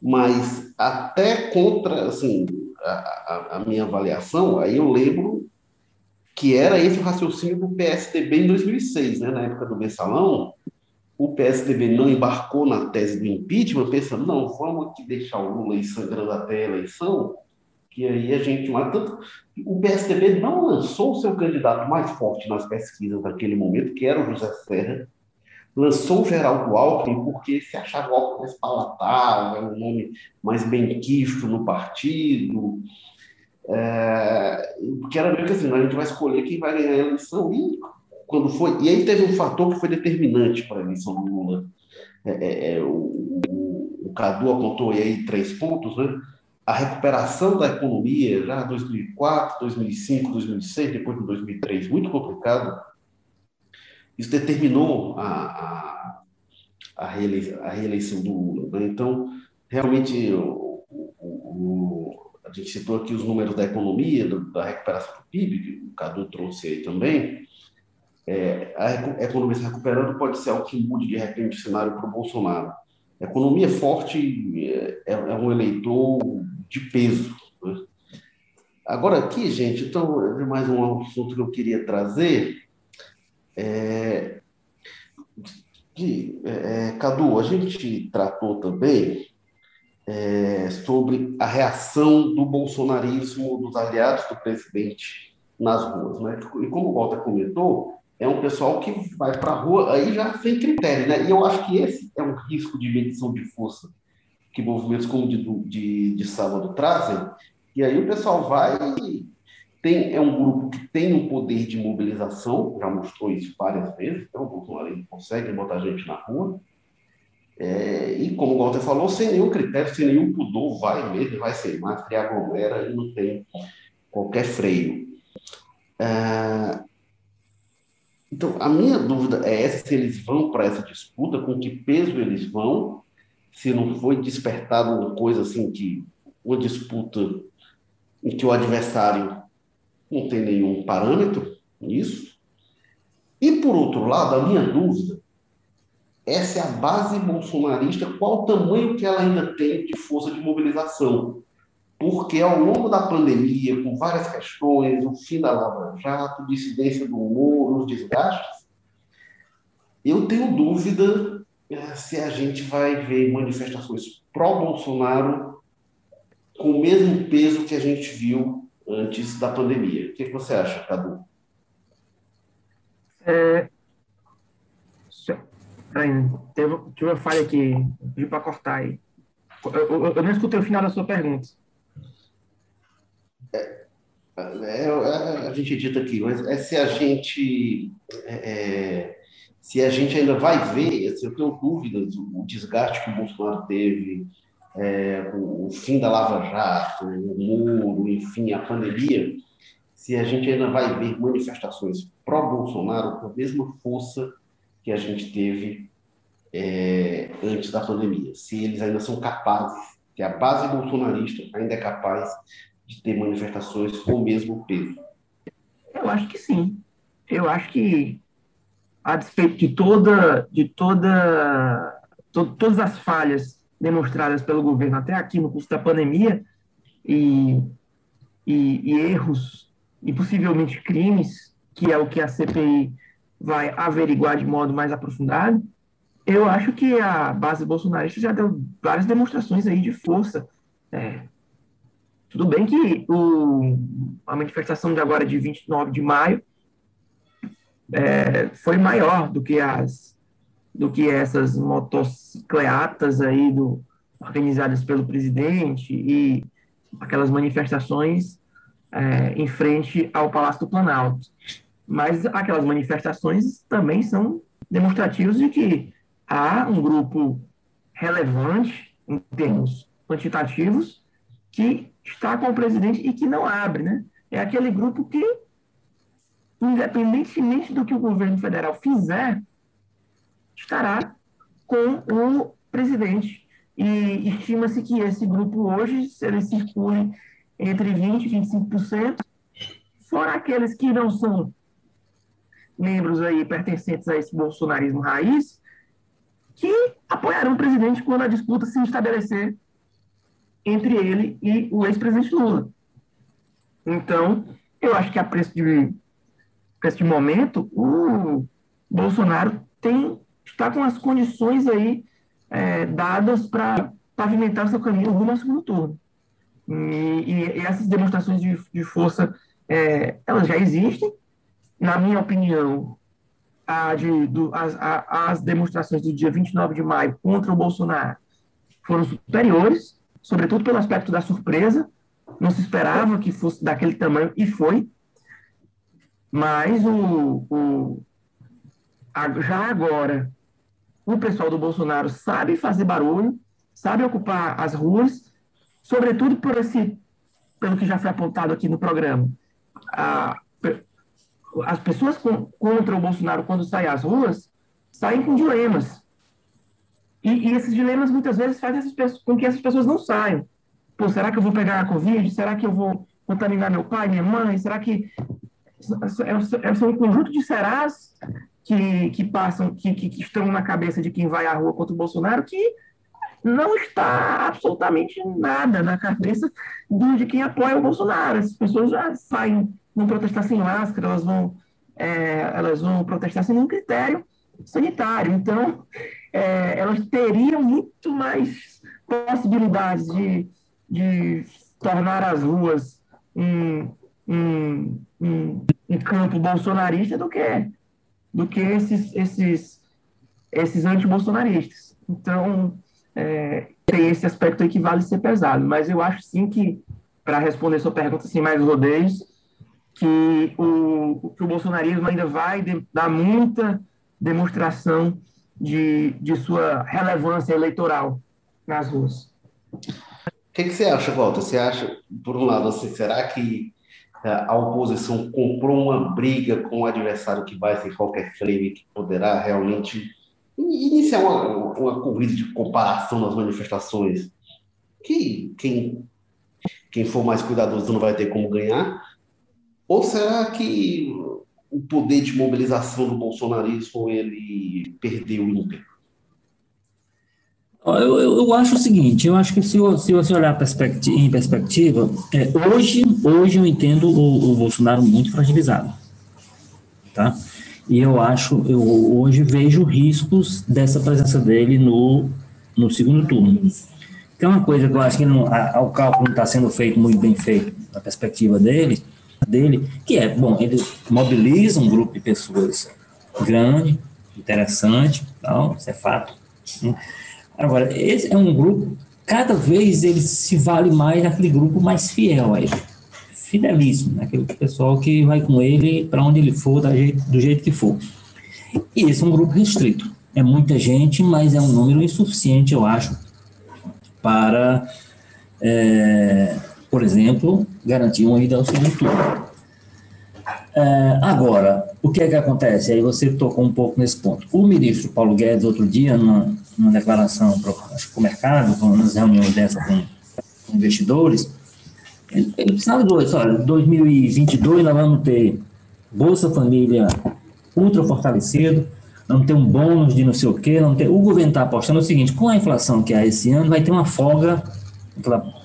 S1: mas até contra, assim, a, a, minha avaliação, aí eu lembro que era esse o raciocínio do PSDB em 2006, né? na época do mensalão, o PSDB não embarcou na tese do impeachment, pensando, não, vamos aqui deixar o Lula aí sangrando até a eleição, que aí a gente... Mas tanto, o PSDB não lançou o seu candidato mais forte nas pesquisas naquele momento, que era o José Serra, lançou o Geraldo Alckmin porque se achava o Alckmin mais palatável, um nome mais bem quisto no partido, é, porque era meio que assim, a gente vai escolher quem vai ganhar a eleição e quando foi e aí teve um fator que foi determinante para a eleição do Lula. É, é, é, o, o, Cadu apontou aí três pontos, né? A recuperação da economia já 2004, 2005, 2006, depois de 2003, muito complicado. Isso determinou a, a, a, reeleição, a reeleição do Lula. Né? Então, realmente, o, o, a gente citou aqui os números da economia, da recuperação do PIB, que o Cadu trouxe aí também é, a economia se recuperando pode ser algo que mude de repente o cenário para o Bolsonaro. Economia forte é, é um eleitor de peso. Né? Agora, aqui, gente, então, mais um assunto que eu queria trazer. É, de, é, Cadu, a gente tratou também é, sobre a reação do bolsonarismo, dos aliados do presidente nas ruas. Né? E como o Walter comentou, é um pessoal que vai para a rua aí já sem critério, né? E eu acho que esse é um risco de medição de força que movimentos como o de, de, de sábado trazem. E aí o pessoal vai tem é um grupo que tem um poder de mobilização, já mostrou isso várias vezes. Então o Bolsonaro consegue botar gente na rua. É, e como o Walter falou, sem nenhum critério, sem nenhum pudor, vai mesmo, vai sem máscara aglomera e não tem qualquer freio. É, então, a minha dúvida é essa, se eles vão para essa disputa, com que peso eles vão, se não foi despertado uma coisa assim que uma disputa em que o adversário não tem nenhum parâmetro nisso. E por outro lado, a minha dúvida é se a base bolsonarista, qual o tamanho que ela ainda tem de força de mobilização porque ao longo da pandemia, com várias questões, o fim da Lava Jato, dissidência do humor, os desgastes, eu tenho dúvida é, se a gente vai ver manifestações pró-Bolsonaro com o mesmo peso que a gente viu antes da pandemia. O que, você acha, Cadu?
S3: É... Peraí, teve, uma falha aqui, pedi para cortar aí. Eu, eu, eu não escutei o final da sua pergunta.
S1: É, é, é, a gente dita aqui, mas é se a gente é, é, se a gente ainda vai ver, assim, eu tenho dúvidas, o, desgaste que o Bolsonaro teve, é, o, o, fim da Lava Jato, o muro, enfim, a pandemia, se a gente ainda vai ver manifestações pró-Bolsonaro com a mesma força que a gente teve é, antes da pandemia, se eles ainda são capazes, se a base bolsonarista ainda é capaz de ter manifestações com o mesmo peso?
S3: Eu acho que sim. Eu acho que, a despeito de toda, de toda, to, todas as falhas demonstradas pelo governo até aqui no curso da pandemia e, e, e erros e possivelmente crimes, que é o que a CPI vai averiguar de modo mais aprofundado, eu acho que a base bolsonarista já deu várias demonstrações aí de força. É, tudo bem que o, a manifestação de agora, de 29 de maio, é, foi maior do que as do que essas motocicletas aí do, organizadas pelo presidente e aquelas manifestações é, em frente ao Palácio do Planalto. Mas aquelas manifestações também são demonstrativos de que há um grupo relevante em termos quantitativos que está com o presidente e que não abre, né? É aquele grupo que, independentemente do que o governo federal fizer, estará com o presidente. E estima-se que esse grupo hoje, ele circule entre 20% e 25%, fora aqueles que não são membros aí pertencentes a esse bolsonarismo raiz, que apoiarão o presidente quando a disputa se estabelecer entre ele e o ex-presidente Lula. Então, eu acho que a preço de, preço de momento, o Bolsonaro tem, está com as condições aí é, dadas para pavimentar seu caminho rumo ao segundo turno. E, e essas demonstrações de, de força, é, elas já existem. Na minha opinião, a de, do, as, a, as demonstrações do dia 29 de maio contra o Bolsonaro foram superiores, sobretudo pelo aspecto da surpresa. Não se esperava que fosse daquele tamanho, e foi. Mas o, o, a, já agora, o pessoal do Bolsonaro sabe fazer barulho, sabe ocupar as ruas, sobretudo por esse, pelo que já foi apontado aqui no programa. A, as pessoas com, contra o Bolsonaro, quando saem às ruas, saem com dilemas. E, e esses dilemas, muitas vezes, fazem pessoas, com que essas pessoas não saiam. Pô, será que eu vou pegar a Covid? Será que eu vou contaminar meu pai, minha mãe? Será que... É, é, são um conjunto de serás que, que passam, que, que, que estão na cabeça de quem vai à rua contra o Bolsonaro, que não está absolutamente nada na cabeça de quem apoia o Bolsonaro. As pessoas já saem vão protestar sem máscara, elas vão, é, elas vão protestar sem nenhum critério sanitário. Então, é, elas teriam muito mais possibilidades de, de tornar as ruas um, um, um, um campo bolsonarista do que, do que esses, esses, esses anti-bolsonaristas. Então, é, tem esse aspecto aí que vale ser pesado. Mas eu acho sim que, para responder sua pergunta sem mais rodeios, que o, que o bolsonarismo ainda vai de, dar muita demonstração de, de sua relevância eleitoral nas ruas.
S1: O que, que, você acha, Walter? Você acha, por um lado, assim, será que é, a oposição comprou uma briga com o adversário que vai ser qualquer frame que poderá realmente iniciar uma, uma corrida de comparação nas manifestações? Que quem, quem for mais cuidadoso não vai ter como ganhar? Ou será que o poder de mobilização do bolsonarismo ele perdeu o ímpeto?
S2: Eu, eu, eu, acho o seguinte, eu acho que se, se você olhar perspectiva, em perspectiva, é, hoje, hoje eu entendo o, o, Bolsonaro muito fragilizado, tá? E eu acho, eu hoje vejo riscos dessa presença dele no, no segundo turno. Tem uma coisa que eu acho que não, a, o cálculo não está sendo feito muito bem feito na perspectiva dele, dele, que é, bom, ele mobiliza um grupo de pessoas grande, interessante, tal, isso é fato. Né? Agora, esse é um grupo, cada vez ele se vale mais naquele grupo mais fiel a ele, fidelíssimo, né? aquele pessoal que vai com ele para onde ele for, jeito, do jeito que for. E esse é um grupo restrito. É muita gente, mas é um número insuficiente, eu acho, para é, por exemplo, garantir uma ida ao turno. É, agora, o que é que acontece? Aí você tocou um pouco nesse ponto. O ministro Paulo Guedes, outro dia, numa, numa declaração para o mercado, nas reuniões dessa com, investidores, ele, ele sinalizou isso, olha, 2022 nós vamos ter Bolsa Família ultra fortalecido, vamos ter um bônus de não sei o quê, não ter, o governo está apostando o seguinte, com a inflação que há esse ano, vai ter uma folga, aquela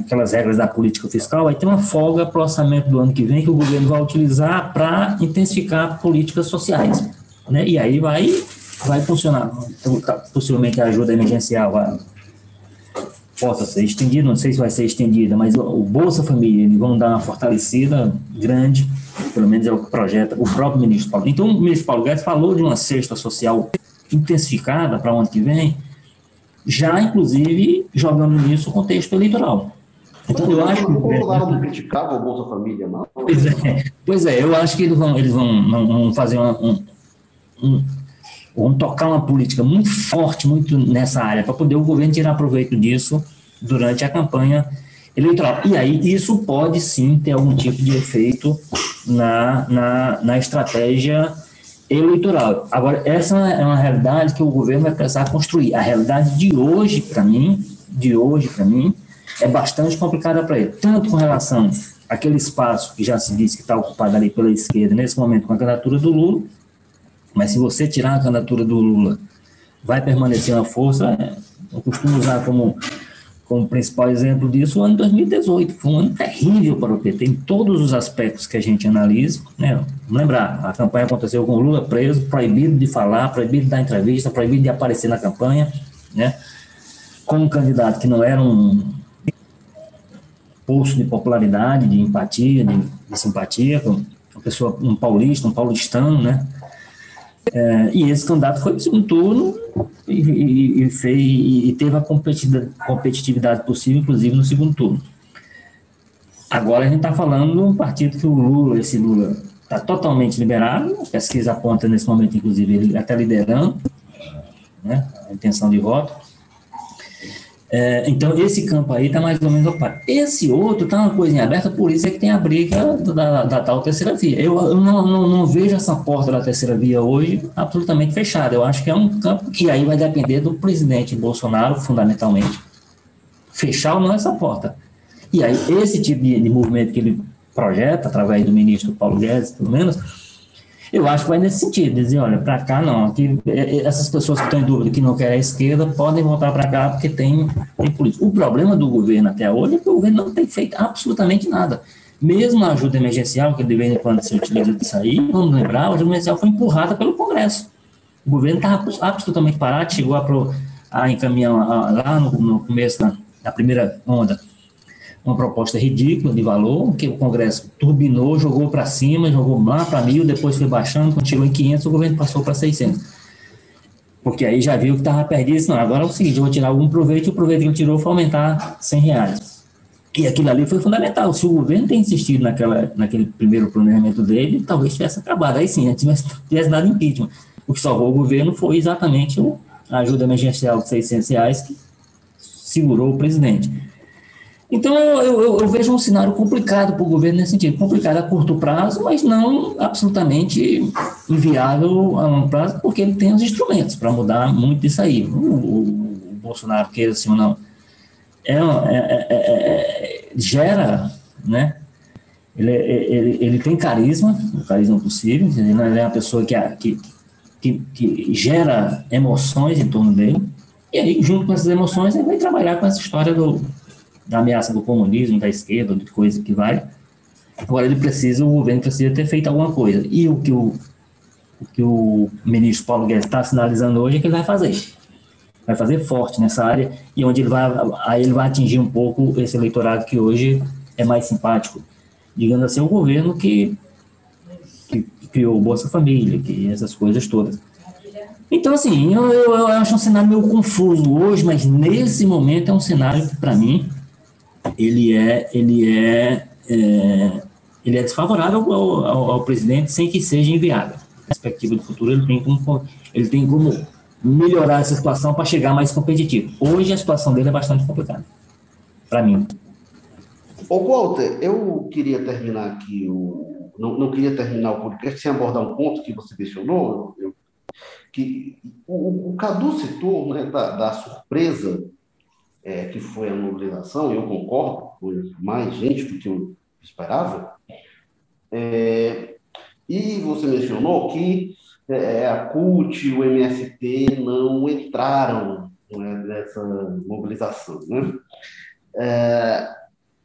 S2: aquelas regras da política fiscal, vai ter uma folga para o orçamento do ano que vem que o governo vai utilizar para intensificar políticas sociais. Né? E aí vai, vai funcionar. Então, tá, possivelmente a ajuda emergencial vai, possa ser estendida, não sei se vai ser estendida, mas o, o Bolsa Família, eles vão dar uma fortalecida grande, pelo menos é o que projeta o próprio ministro Paulo. Então, o ministro Paulo Guedes falou de uma cesta social intensificada para o ano que vem, já inclusive jogando nisso o contexto eleitoral.
S1: Então eu acho que. Não criticava o Bolsa Família, não?
S2: Pois é, pois é eu acho que eles vão, eles vão, vão fazer uma, um, um, vão tocar uma política muito forte, muito nessa área, para poder o governo tirar proveito disso durante a campanha eleitoral. E aí isso pode sim ter algum tipo de efeito na, na, na estratégia eleitoral. Agora, essa é uma realidade que o governo vai precisar construir. A realidade de hoje, para mim, de hoje, para mim, é bastante complicada para ele, tanto com relação àquele espaço que já se disse que está ocupado ali pela esquerda, nesse momento com a candidatura do Lula, mas se você tirar a candidatura do Lula, vai permanecer uma força, é, eu costumo usar como, como principal exemplo disso o ano 2018. Foi um ano terrível para o PT em todos os aspectos que a gente analisa. Né? Lembrar, a campanha aconteceu com o Lula preso, proibido de falar, proibido de dar entrevista, proibido de aparecer na campanha, né? com um candidato que não era um posto de popularidade, de empatia, de, de simpatia, uma pessoa, um paulista, um paulistano, né? É, e esse candidato foi segundo turno e, e, e, fez, e teve a competitividade possível, inclusive no segundo turno. Agora a gente está falando de um partido que o Lula, esse Lula, está totalmente liberado, a pesquisa aponta nesse momento, inclusive, ele até liderando né, a intenção de voto. É, então, esse campo aí está mais ou menos ocupado. Esse outro está uma coisa em aberta, por isso é que tem a briga da, da tal terceira via. Eu, eu não, não, não, vejo essa porta da terceira via hoje absolutamente fechada. Eu acho que é um campo que aí vai depender do presidente Bolsonaro, fundamentalmente, fechar ou não essa porta. E aí, esse tipo de, de movimento que ele projeta, através do ministro Paulo Guedes, pelo menos, eu acho que vai nesse sentido, dizer, olha, para cá não, aqui, é, é, essas pessoas que estão em dúvida, que não querem a esquerda, podem voltar para cá porque tem, tem política. O problema do governo até hoje é que o governo não tem feito absolutamente nada. Mesmo a ajuda emergencial, que de vez em quando se utiliza disso aí, vamos lembrar, a ajuda emergencial foi empurrada pelo Congresso. O governo estava absolutamente parado, chegou a, pro, a encaminhar lá no, no começo da, da primeira onda uma proposta ridícula de valor, que o Congresso turbinou, jogou para cima, jogou lá para mil, depois foi baixando, chegou em 500, o governo passou para 600. Porque aí já viu que estava perdido, não, agora é o seguinte, eu vou tirar algum proveito, e o proveito que ele tirou foi aumentar 100 reais. E aquilo ali foi fundamental. Se o governo tem insistido naquela, naquele primeiro planejamento dele, talvez tivesse acabado. Aí sim, né, tivesse, tivesse dado impeachment. O que salvou o governo foi exatamente a ajuda emergencial de 600 reais que segurou o presidente. Então, eu, eu, eu, vejo um cenário complicado para o governo nesse sentido. Complicado a curto prazo, mas não absolutamente inviável a longo prazo, porque ele tem os instrumentos para mudar muito isso aí. O, o, o Bolsonaro, queira assim ou não, é, é, é, é, gera, né? Ele, ele, ele tem carisma, o carisma possível, ele não é uma pessoa que, que, que, que gera emoções em torno dele, e aí, junto com essas emoções, ele vai trabalhar com essa história do da ameaça do comunismo, da esquerda, de coisa que vai. Agora ele precisa, o governo precisa ter feito alguma coisa. E o que o, o, que o ministro Paulo Guedes está sinalizando hoje é que ele vai fazer. Vai fazer forte nessa área e onde ele vai, aí ele vai atingir um pouco esse eleitorado que hoje é mais simpático. Digamos assim, o governo que, que criou Bolsa Família, que essas coisas todas. Então, assim, eu, eu acho um cenário meio confuso hoje, mas nesse momento é um cenário que, para mim, ele é, ele é, é ele é desfavorável ao, ao, ao, presidente sem que seja inviável. A perspectiva do futuro, ele tem como, ele tem como melhorar essa situação para chegar mais competitivo. Hoje a situação dele é bastante complicada, para mim.
S1: Ô, Walter, eu queria terminar aqui o. Não, não queria terminar o podcast sem abordar um ponto que você mencionou, eu, que o, o Cadu citou né, da, da surpresa é, que foi a mobilização, e eu concordo, foi mais gente do que eu esperava. É, e você mencionou que é, a CUT e o MST não entraram né, nessa mobilização. Né? É,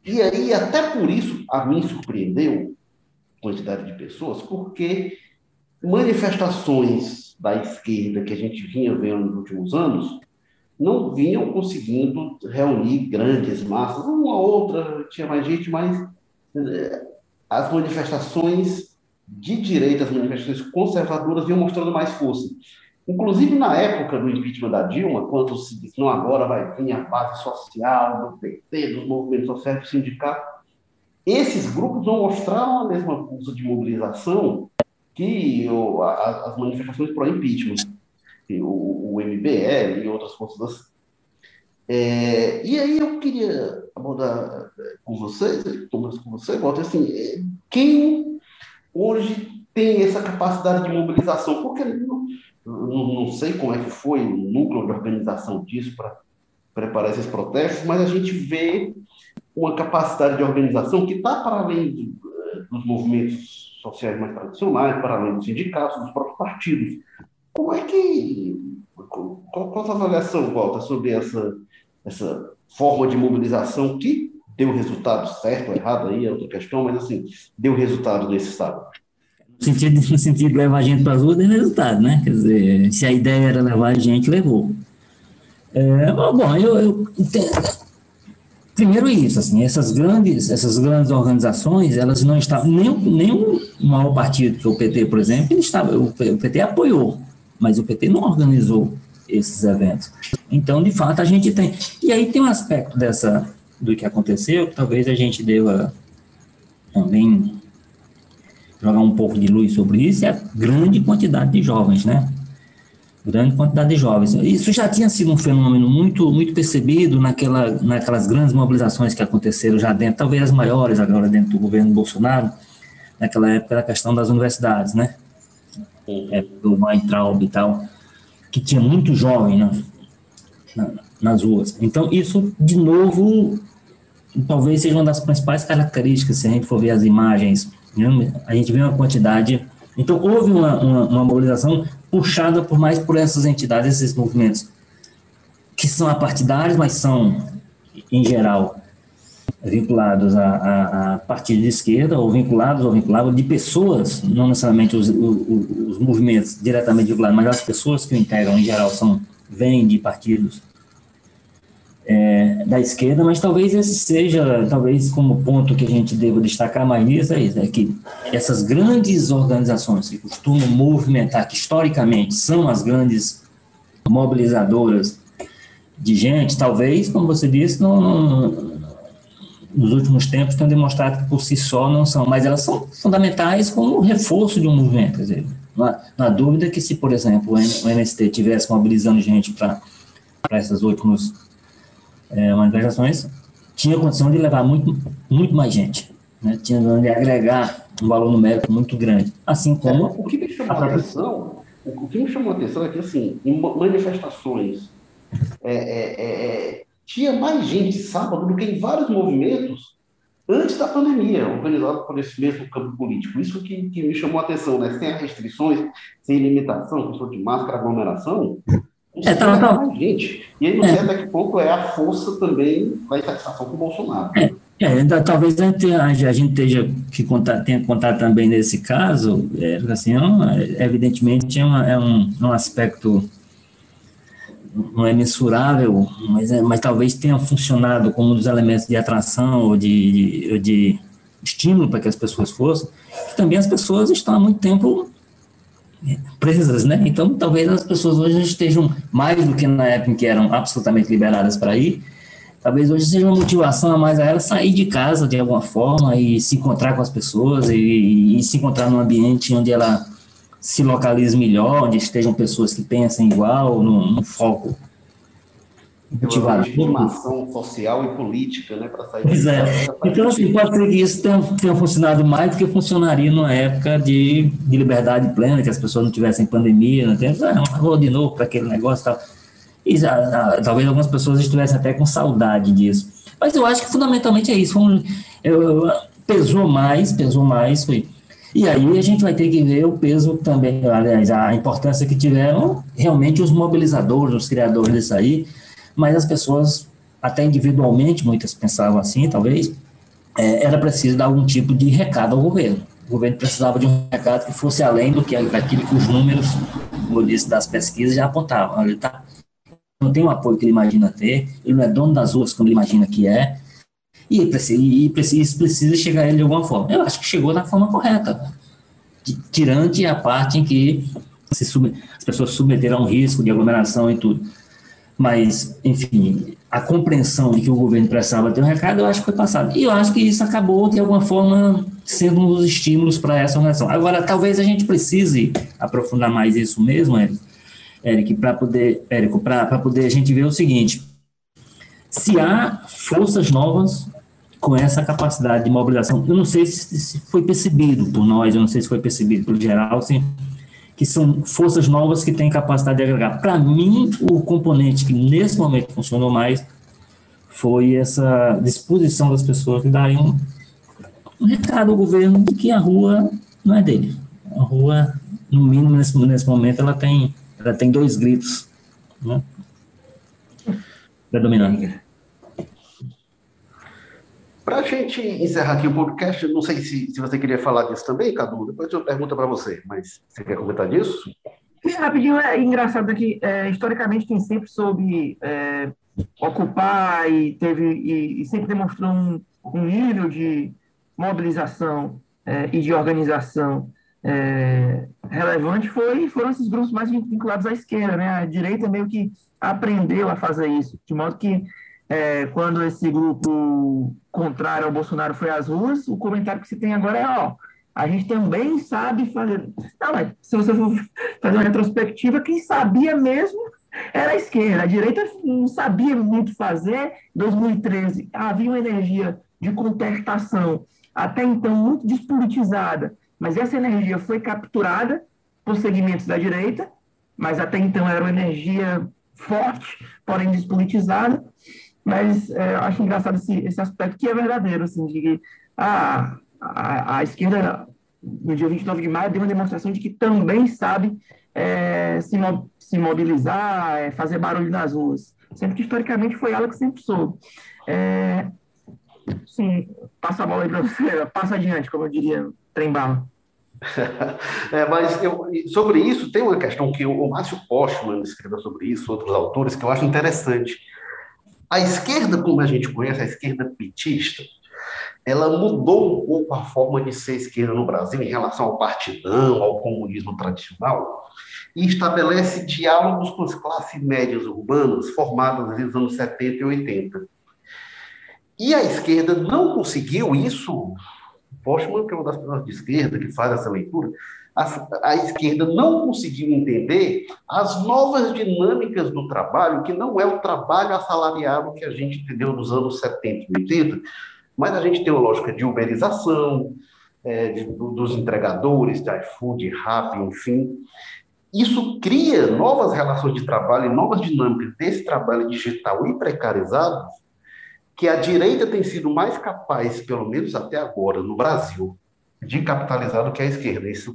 S1: e aí, até por isso, a mim surpreendeu a quantidade de pessoas, porque manifestações da esquerda que a gente vinha vendo nos últimos anos não vinham conseguindo reunir grandes massas. Uma outra tinha mais gente, mas eh, as manifestações de direita, as manifestações conservadoras vinham mostrando mais força. Inclusive, na época do impeachment da Dilma, quando se disse, não, agora vai vir a base social do PT, dos movimentos sociais, do sindicato, esses grupos não mostraram a mesma força de mobilização que as manifestações pró-impeachment o, o MBL e outras forças É, e aí eu queria abordar é, com vocês, Thomas, com você, Walter, assim, é, quem hoje tem essa capacidade de mobilização? Porque não, não, sei como é que foi o núcleo de organização disso para preparar esses protestos, mas a gente vê uma capacidade de organização que está para além é, dos movimentos sociais mais tradicionais, para além dos sindicatos, dos próprios partidos. Como é que. Qual, qual a avaliação, Walter, sobre essa, essa forma de mobilização que deu resultado certo ou errado aí, é outra questão, mas assim, deu resultado nesse sábado.
S2: No sentido, no sentido de levar a gente para as ruas, deu resultado, né? Quer dizer, se a ideia era levar a gente, levou. É, bom, eu, eu primeiro isso, assim, essas grandes, essas grandes organizações, elas não estavam, nem, nem o maior partido, que o PT, por exemplo, ele estava, o PT apoiou, mas o PT não organizou esses eventos. Então, de fato, a gente tem. E aí tem um aspecto dessa do que aconteceu, que talvez a gente deva também jogar um pouco de luz sobre isso, é a grande quantidade de jovens, né? Grande quantidade de jovens. Isso já tinha sido um fenômeno muito, muito percebido naquela, naquelas grandes mobilizações que aconteceram já dentro, talvez as maiores agora dentro do governo Bolsonaro, naquela época da questão das universidades, né? É, do Weintraub e tal que tinha muito jovem na, na, nas ruas. Então, isso, de novo, talvez seja uma das principais características, se a gente for ver as imagens, né? a gente vê uma quantidade. Então, houve uma, uma, uma, mobilização puxada por mais por essas entidades, esses movimentos, que são apartidários, mas são, em geral, vinculados a, a, a partidos de esquerda, ou vinculados ou vinculados de pessoas, não necessariamente os, os, os, movimentos diretamente vinculados, mas as pessoas que o integram, em geral, são, vêm de partidos é, da esquerda, mas talvez esse seja, talvez como ponto que a gente deva destacar mais nisso, é isso, é que essas grandes organizações que costumam movimentar, que historicamente são as grandes mobilizadoras de gente, talvez, como você disse, não, não nos últimos tempos têm demonstrado que por si só não são, mas elas são fundamentais como reforço de um movimento. Quer dizer, não há, dúvida que se, por exemplo, o MST tivesse mobilizando gente para essas últimas é, manifestações, tinha condição de levar muito, muito mais gente, né? tinha de agregar um valor numérico muito grande, assim como... É,
S1: o que me chamou a, atenção, o que me chamou a atenção é que, assim, em manifestações é, é, é tinha mais gente sábado do que em vários movimentos antes da pandemia, organizado por esse mesmo campo político. Isso que, que me chamou a atenção, né? Sem restrições, sem limitação, questão de máscara, aglomeração, é, tá, tá. mais gente. E aí não sei é. até que pouco é a força também da insatisfação com o Bolsonaro. É.
S2: É, ainda, talvez a gente, a gente esteja que contar, tenha que contar também nesse caso, é, assim, é, evidentemente é, uma, é um, um aspecto não é mensurável, mas, é, mas talvez tenha funcionado como um dos elementos de atração ou de, de, de estímulo para que as pessoas fossem, que também as pessoas estão há muito tempo presas, né? Então, talvez as pessoas hoje estejam mais do que na época em que eram absolutamente liberadas para ir, talvez hoje seja uma motivação a mais a ela sair de casa de alguma forma e se encontrar com as pessoas e, e se encontrar num ambiente onde ela se localize melhor, onde estejam pessoas que pensem igual, no, no foco
S1: motivador. Formação social e política, né, para sair
S2: pois é. Então, assim, pode ser que isso tenha, tenha, funcionado mais do que funcionaria numa época de, de liberdade plena, que as pessoas não tivessem pandemia, não tem, ah, vou de novo para aquele negócio e tal. E, ah, talvez algumas pessoas estivessem até com saudade disso. Mas eu acho que fundamentalmente é isso. eu, pesou mais, pesou mais, foi e aí a gente vai ter que ver o peso também, aliás, a importância que tiveram realmente os mobilizadores, os criadores disso aí, mas as pessoas, até individualmente, muitas pensavam assim, talvez, é, era preciso dar algum tipo de recado ao governo. O governo precisava de um recado que fosse além do que aquilo que os números, como eu disse, das pesquisas já apontavam. Ele tá, não tem o apoio que ele imagina ter, ele não é dono das ruas como ele imagina que é, e, e precisa, precisa chegar ele de alguma forma. Eu acho que chegou da forma correta, tirante a parte em que se sub, as pessoas submeteram a um risco de aglomeração e tudo. Mas, enfim, a compreensão de que o governo precisava ter um recado, eu acho que foi passado. E eu acho que isso acabou, de alguma forma, sendo um dos estímulos para essa organização. Agora, talvez a gente precise aprofundar mais isso mesmo, Érico para poder, Érico, para poder a gente ver o seguinte: se há forças novas com essa capacidade de mobilização. Eu não sei se, se foi percebido por nós, eu não sei se foi percebido pelo geral, assim, que são forças novas que têm capacidade de agregar. Para mim, o componente que nesse momento funcionou mais foi essa disposição das pessoas que darem um, um recado ao governo de que a rua não é dele. A rua, no mínimo nesse, nesse momento, ela tem, ela tem dois gritos né, predominantes.
S1: Para a gente encerrar aqui o podcast, não sei se, se você queria falar disso também, Cadu, depois eu pergunto para você, mas você quer comentar disso?
S3: rapidinho, é engraçado que é, historicamente quem sempre soube é, ocupar e teve e, e sempre demonstrou um, um, nível de mobilização é, e de organização é, relevante foi, foram esses grupos mais vinculados à esquerda, né? A direita meio que aprendeu a fazer isso, de modo que é, quando esse grupo contrário ao Bolsonaro foi às ruas, o comentário que se tem agora é, ó, a gente também sabe fazer. Não, mas se você for fazer uma retrospectiva, quem sabia mesmo era a esquerda. A direita não sabia muito fazer. Em 2013 havia uma energia de contestação, até então muito despolitizada, mas essa energia foi capturada por segmentos da direita, mas até então era uma energia forte, porém despolitizada. Mas é, eu acho engraçado esse, esse aspecto que é verdadeiro, assim, de que ah, a, a, esquerda, no dia 29 de maio, deu uma demonstração de que também sabe é, se, mo se mobilizar, é, fazer barulho nas ruas. Sendo que, historicamente, foi ela que sempre soube. É, sim, passa a bola aí para você, passa adiante, como eu diria, trem bala.
S1: É, mas eu, sobre isso, tem uma questão que o Márcio Postman escreveu sobre isso, outros autores, que eu acho interessante. A esquerda, como a gente conhece, a esquerda petista, ela mudou um pouco a forma de ser esquerda no Brasil em relação ao partidão, ao comunismo tradicional, e estabelece diálogos com as classes médias urbanas formadas nos anos 70 e 80. E a esquerda não conseguiu isso. Postman, que é uma das pessoas de esquerda que faz essa leitura, a, a, esquerda não conseguiu entender as novas dinâmicas do trabalho, que não é o trabalho assalariado que a gente entendeu nos anos 70 e 80, mas a gente tem uma lógica de uberização, é, de, dos entregadores, de iFood, Rappi, enfim. Isso cria novas relações de trabalho e novas dinâmicas desse trabalho digital e precarizado, que a direita tem sido mais capaz, pelo menos até agora, no Brasil, de capitalizar do que a esquerda. Isso.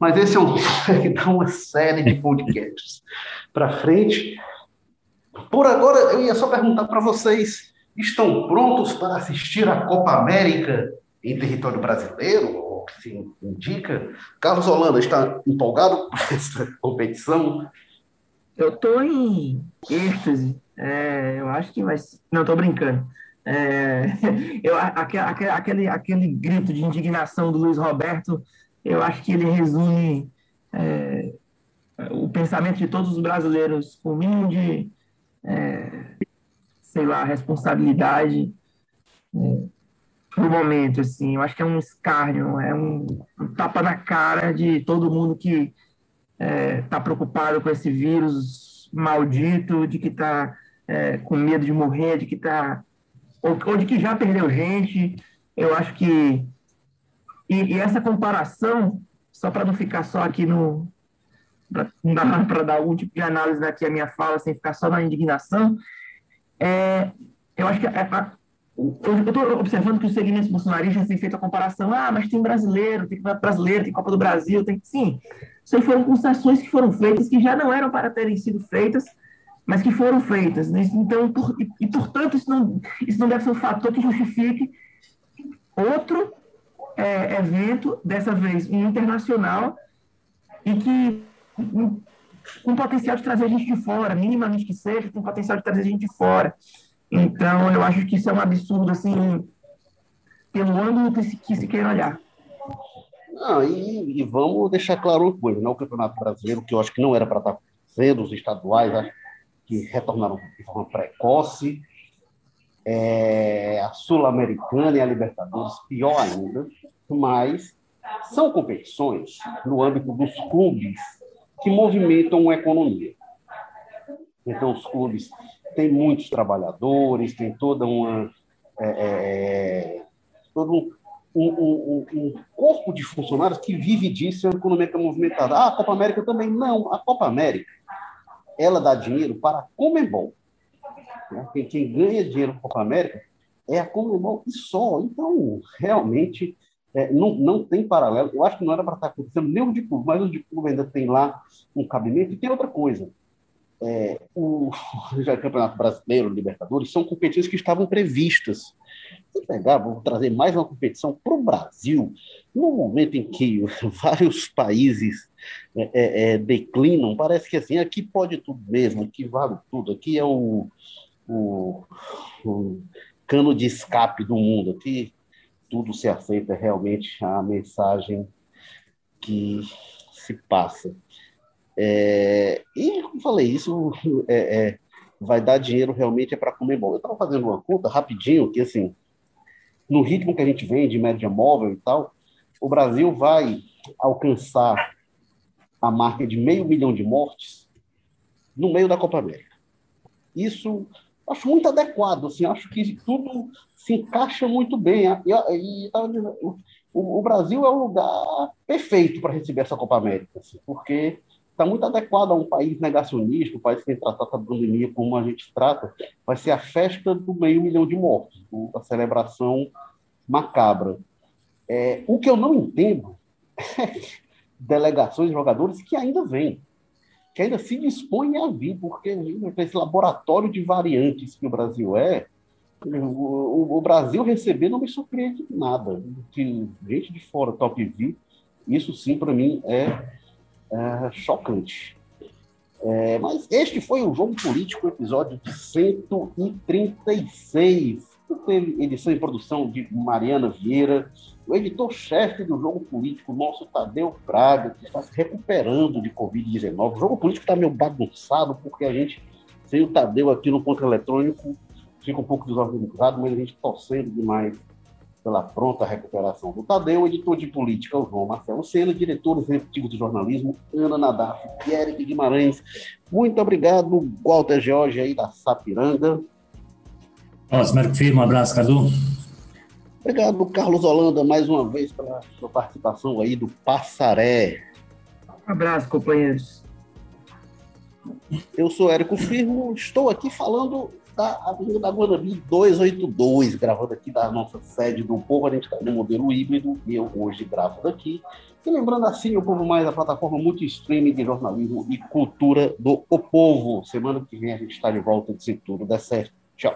S1: Mas esse é um que dá uma série de podcasts para frente. Por agora, eu ia só perguntar para vocês estão prontos para assistir a Copa América em território brasileiro, o que se indica? Carlos Holanda está empolgado com essa competição?
S3: Eu estou em êxtase. É, eu acho que vai. Não, estou brincando. É, eu, aquele, aquele, aquele grito de indignação do Luiz Roberto, eu acho que ele resume é, o pensamento de todos os brasileiros com mínimo de é, sei lá, responsabilidade no momento, assim. Eu acho que é um escárnio, é um, um tapa na cara de todo mundo que está é, preocupado com esse vírus maldito, de que está é, com medo de morrer, de que está ou, ou, de que já perdeu gente. Eu acho que e, e essa comparação, só para não ficar só aqui no para dar algum tipo de análise daqui a minha fala, sem ficar só na indignação, é, eu acho que a, a, eu estou observando que os segmentos bolsonaristas têm feito a comparação, ah, mas tem brasileiro, tem brasileiro, tem Copa do Brasil, tem sim. Isso aí foram concessões que foram feitas, que já não eram para terem sido feitas, mas que foram feitas. Né? Então, por, e, e, portanto, isso não, isso não deve ser um fator que justifique outro é, evento, dessa vez um internacional, e que com potencial de trazer gente de fora, minimamente que seja, tem potencial de trazer gente de fora. Então, eu acho que isso é um absurdo, assim, pelo ângulo que se, que se queira olhar.
S1: Não, e, e, vamos deixar claro uma coisa, né? o Campeonato Brasileiro, que eu acho que não era para estar sendo os estaduais, acho que retornaram de forma precoce, é, a Sul-Americana e a Libertadores, pior ainda, mas são competições no âmbito dos clubes que movimentam a economia. Então, os clubes têm muitos trabalhadores, tem toda uma. É, é, é todo um, um, um, corpo de funcionários que vive disso, uma economia é movimentada. Ah, a Copa América também? Não. A Copa América, ela dá dinheiro para a Comembol. Né? Quem, ganha dinheiro com a América é a Comembol e só. Então, realmente, é, não, não tem paralelo. Eu acho que não era para estar acontecendo nem o de clube, mas o de clube ainda tem lá um cabimento. E tem outra coisa. É, o, o Campeonato Brasileiro, Libertadores, são competições que estavam previstas. Se pegar, vou trazer mais uma competição para o Brasil, no momento em que vários países é, é, é, declinam, parece que assim, aqui pode tudo mesmo, aqui vale tudo, aqui é o, o, o cano de escape do mundo, aqui tudo se aceita realmente a mensagem que se passa. É, e, como falei, isso é, é, vai dar dinheiro realmente é para comer bom. Eu estava fazendo uma conta rapidinho, que assim, no ritmo que a gente vem de média móvel e tal, o Brasil vai alcançar a marca de meio milhão de mortes no meio da Copa América. Isso acho muito adequado, assim, acho que tudo se encaixa muito bem. E, e, o, o, Brasil é o lugar perfeito para receber essa Copa América, assim, porque está muito adequado a um país negacionista, um país que tem tratado a pandemia como a gente trata, vai ser a festa do meio milhão de mortos, a celebração macabra. É, o que eu não entendo é delegações de jogadores que ainda vêm, que ainda se dispõem a vir, porque esse laboratório de variantes que o Brasil é, o, o Brasil receber não me surpreende nada. Que gente de fora top vir, isso sim para mim é, é chocante. É, mas este foi o Jogo Político, episódio 136 teve edição e produção de Mariana Vieira, o editor-chefe do Jogo Político, nosso Tadeu Braga, que está se recuperando de Covid-19. O Jogo Político está meio bagunçado, porque a gente, sem o Tadeu aqui no Contra Eletrônico, fica um pouco desorganizado, mas a gente torcendo demais pela pronta recuperação do Tadeu, editor de política, o João Marcelo Sena, diretor executivo de jornalismo, Ana Nadaf e Eric Guimarães. Muito obrigado, Walter George aí da Sapiranga.
S2: Osmar Firmo, um abraço, Cadu.
S1: Obrigado, Carlos Holanda, mais uma vez pela sua participação aí do Passaré.
S3: Um abraço, companheiros.
S1: Eu sou Érico Firmo, estou aqui falando da Avenida da Guanabi 282, gravando aqui da nossa sede do Povo. A gente está no modelo híbrido e eu hoje gravo daqui. E lembrando assim, o Povo Mais, a plataforma multi-streaming de jornalismo e cultura do O Povo. Semana que vem a gente está de volta, se tudo der certo. Tchau.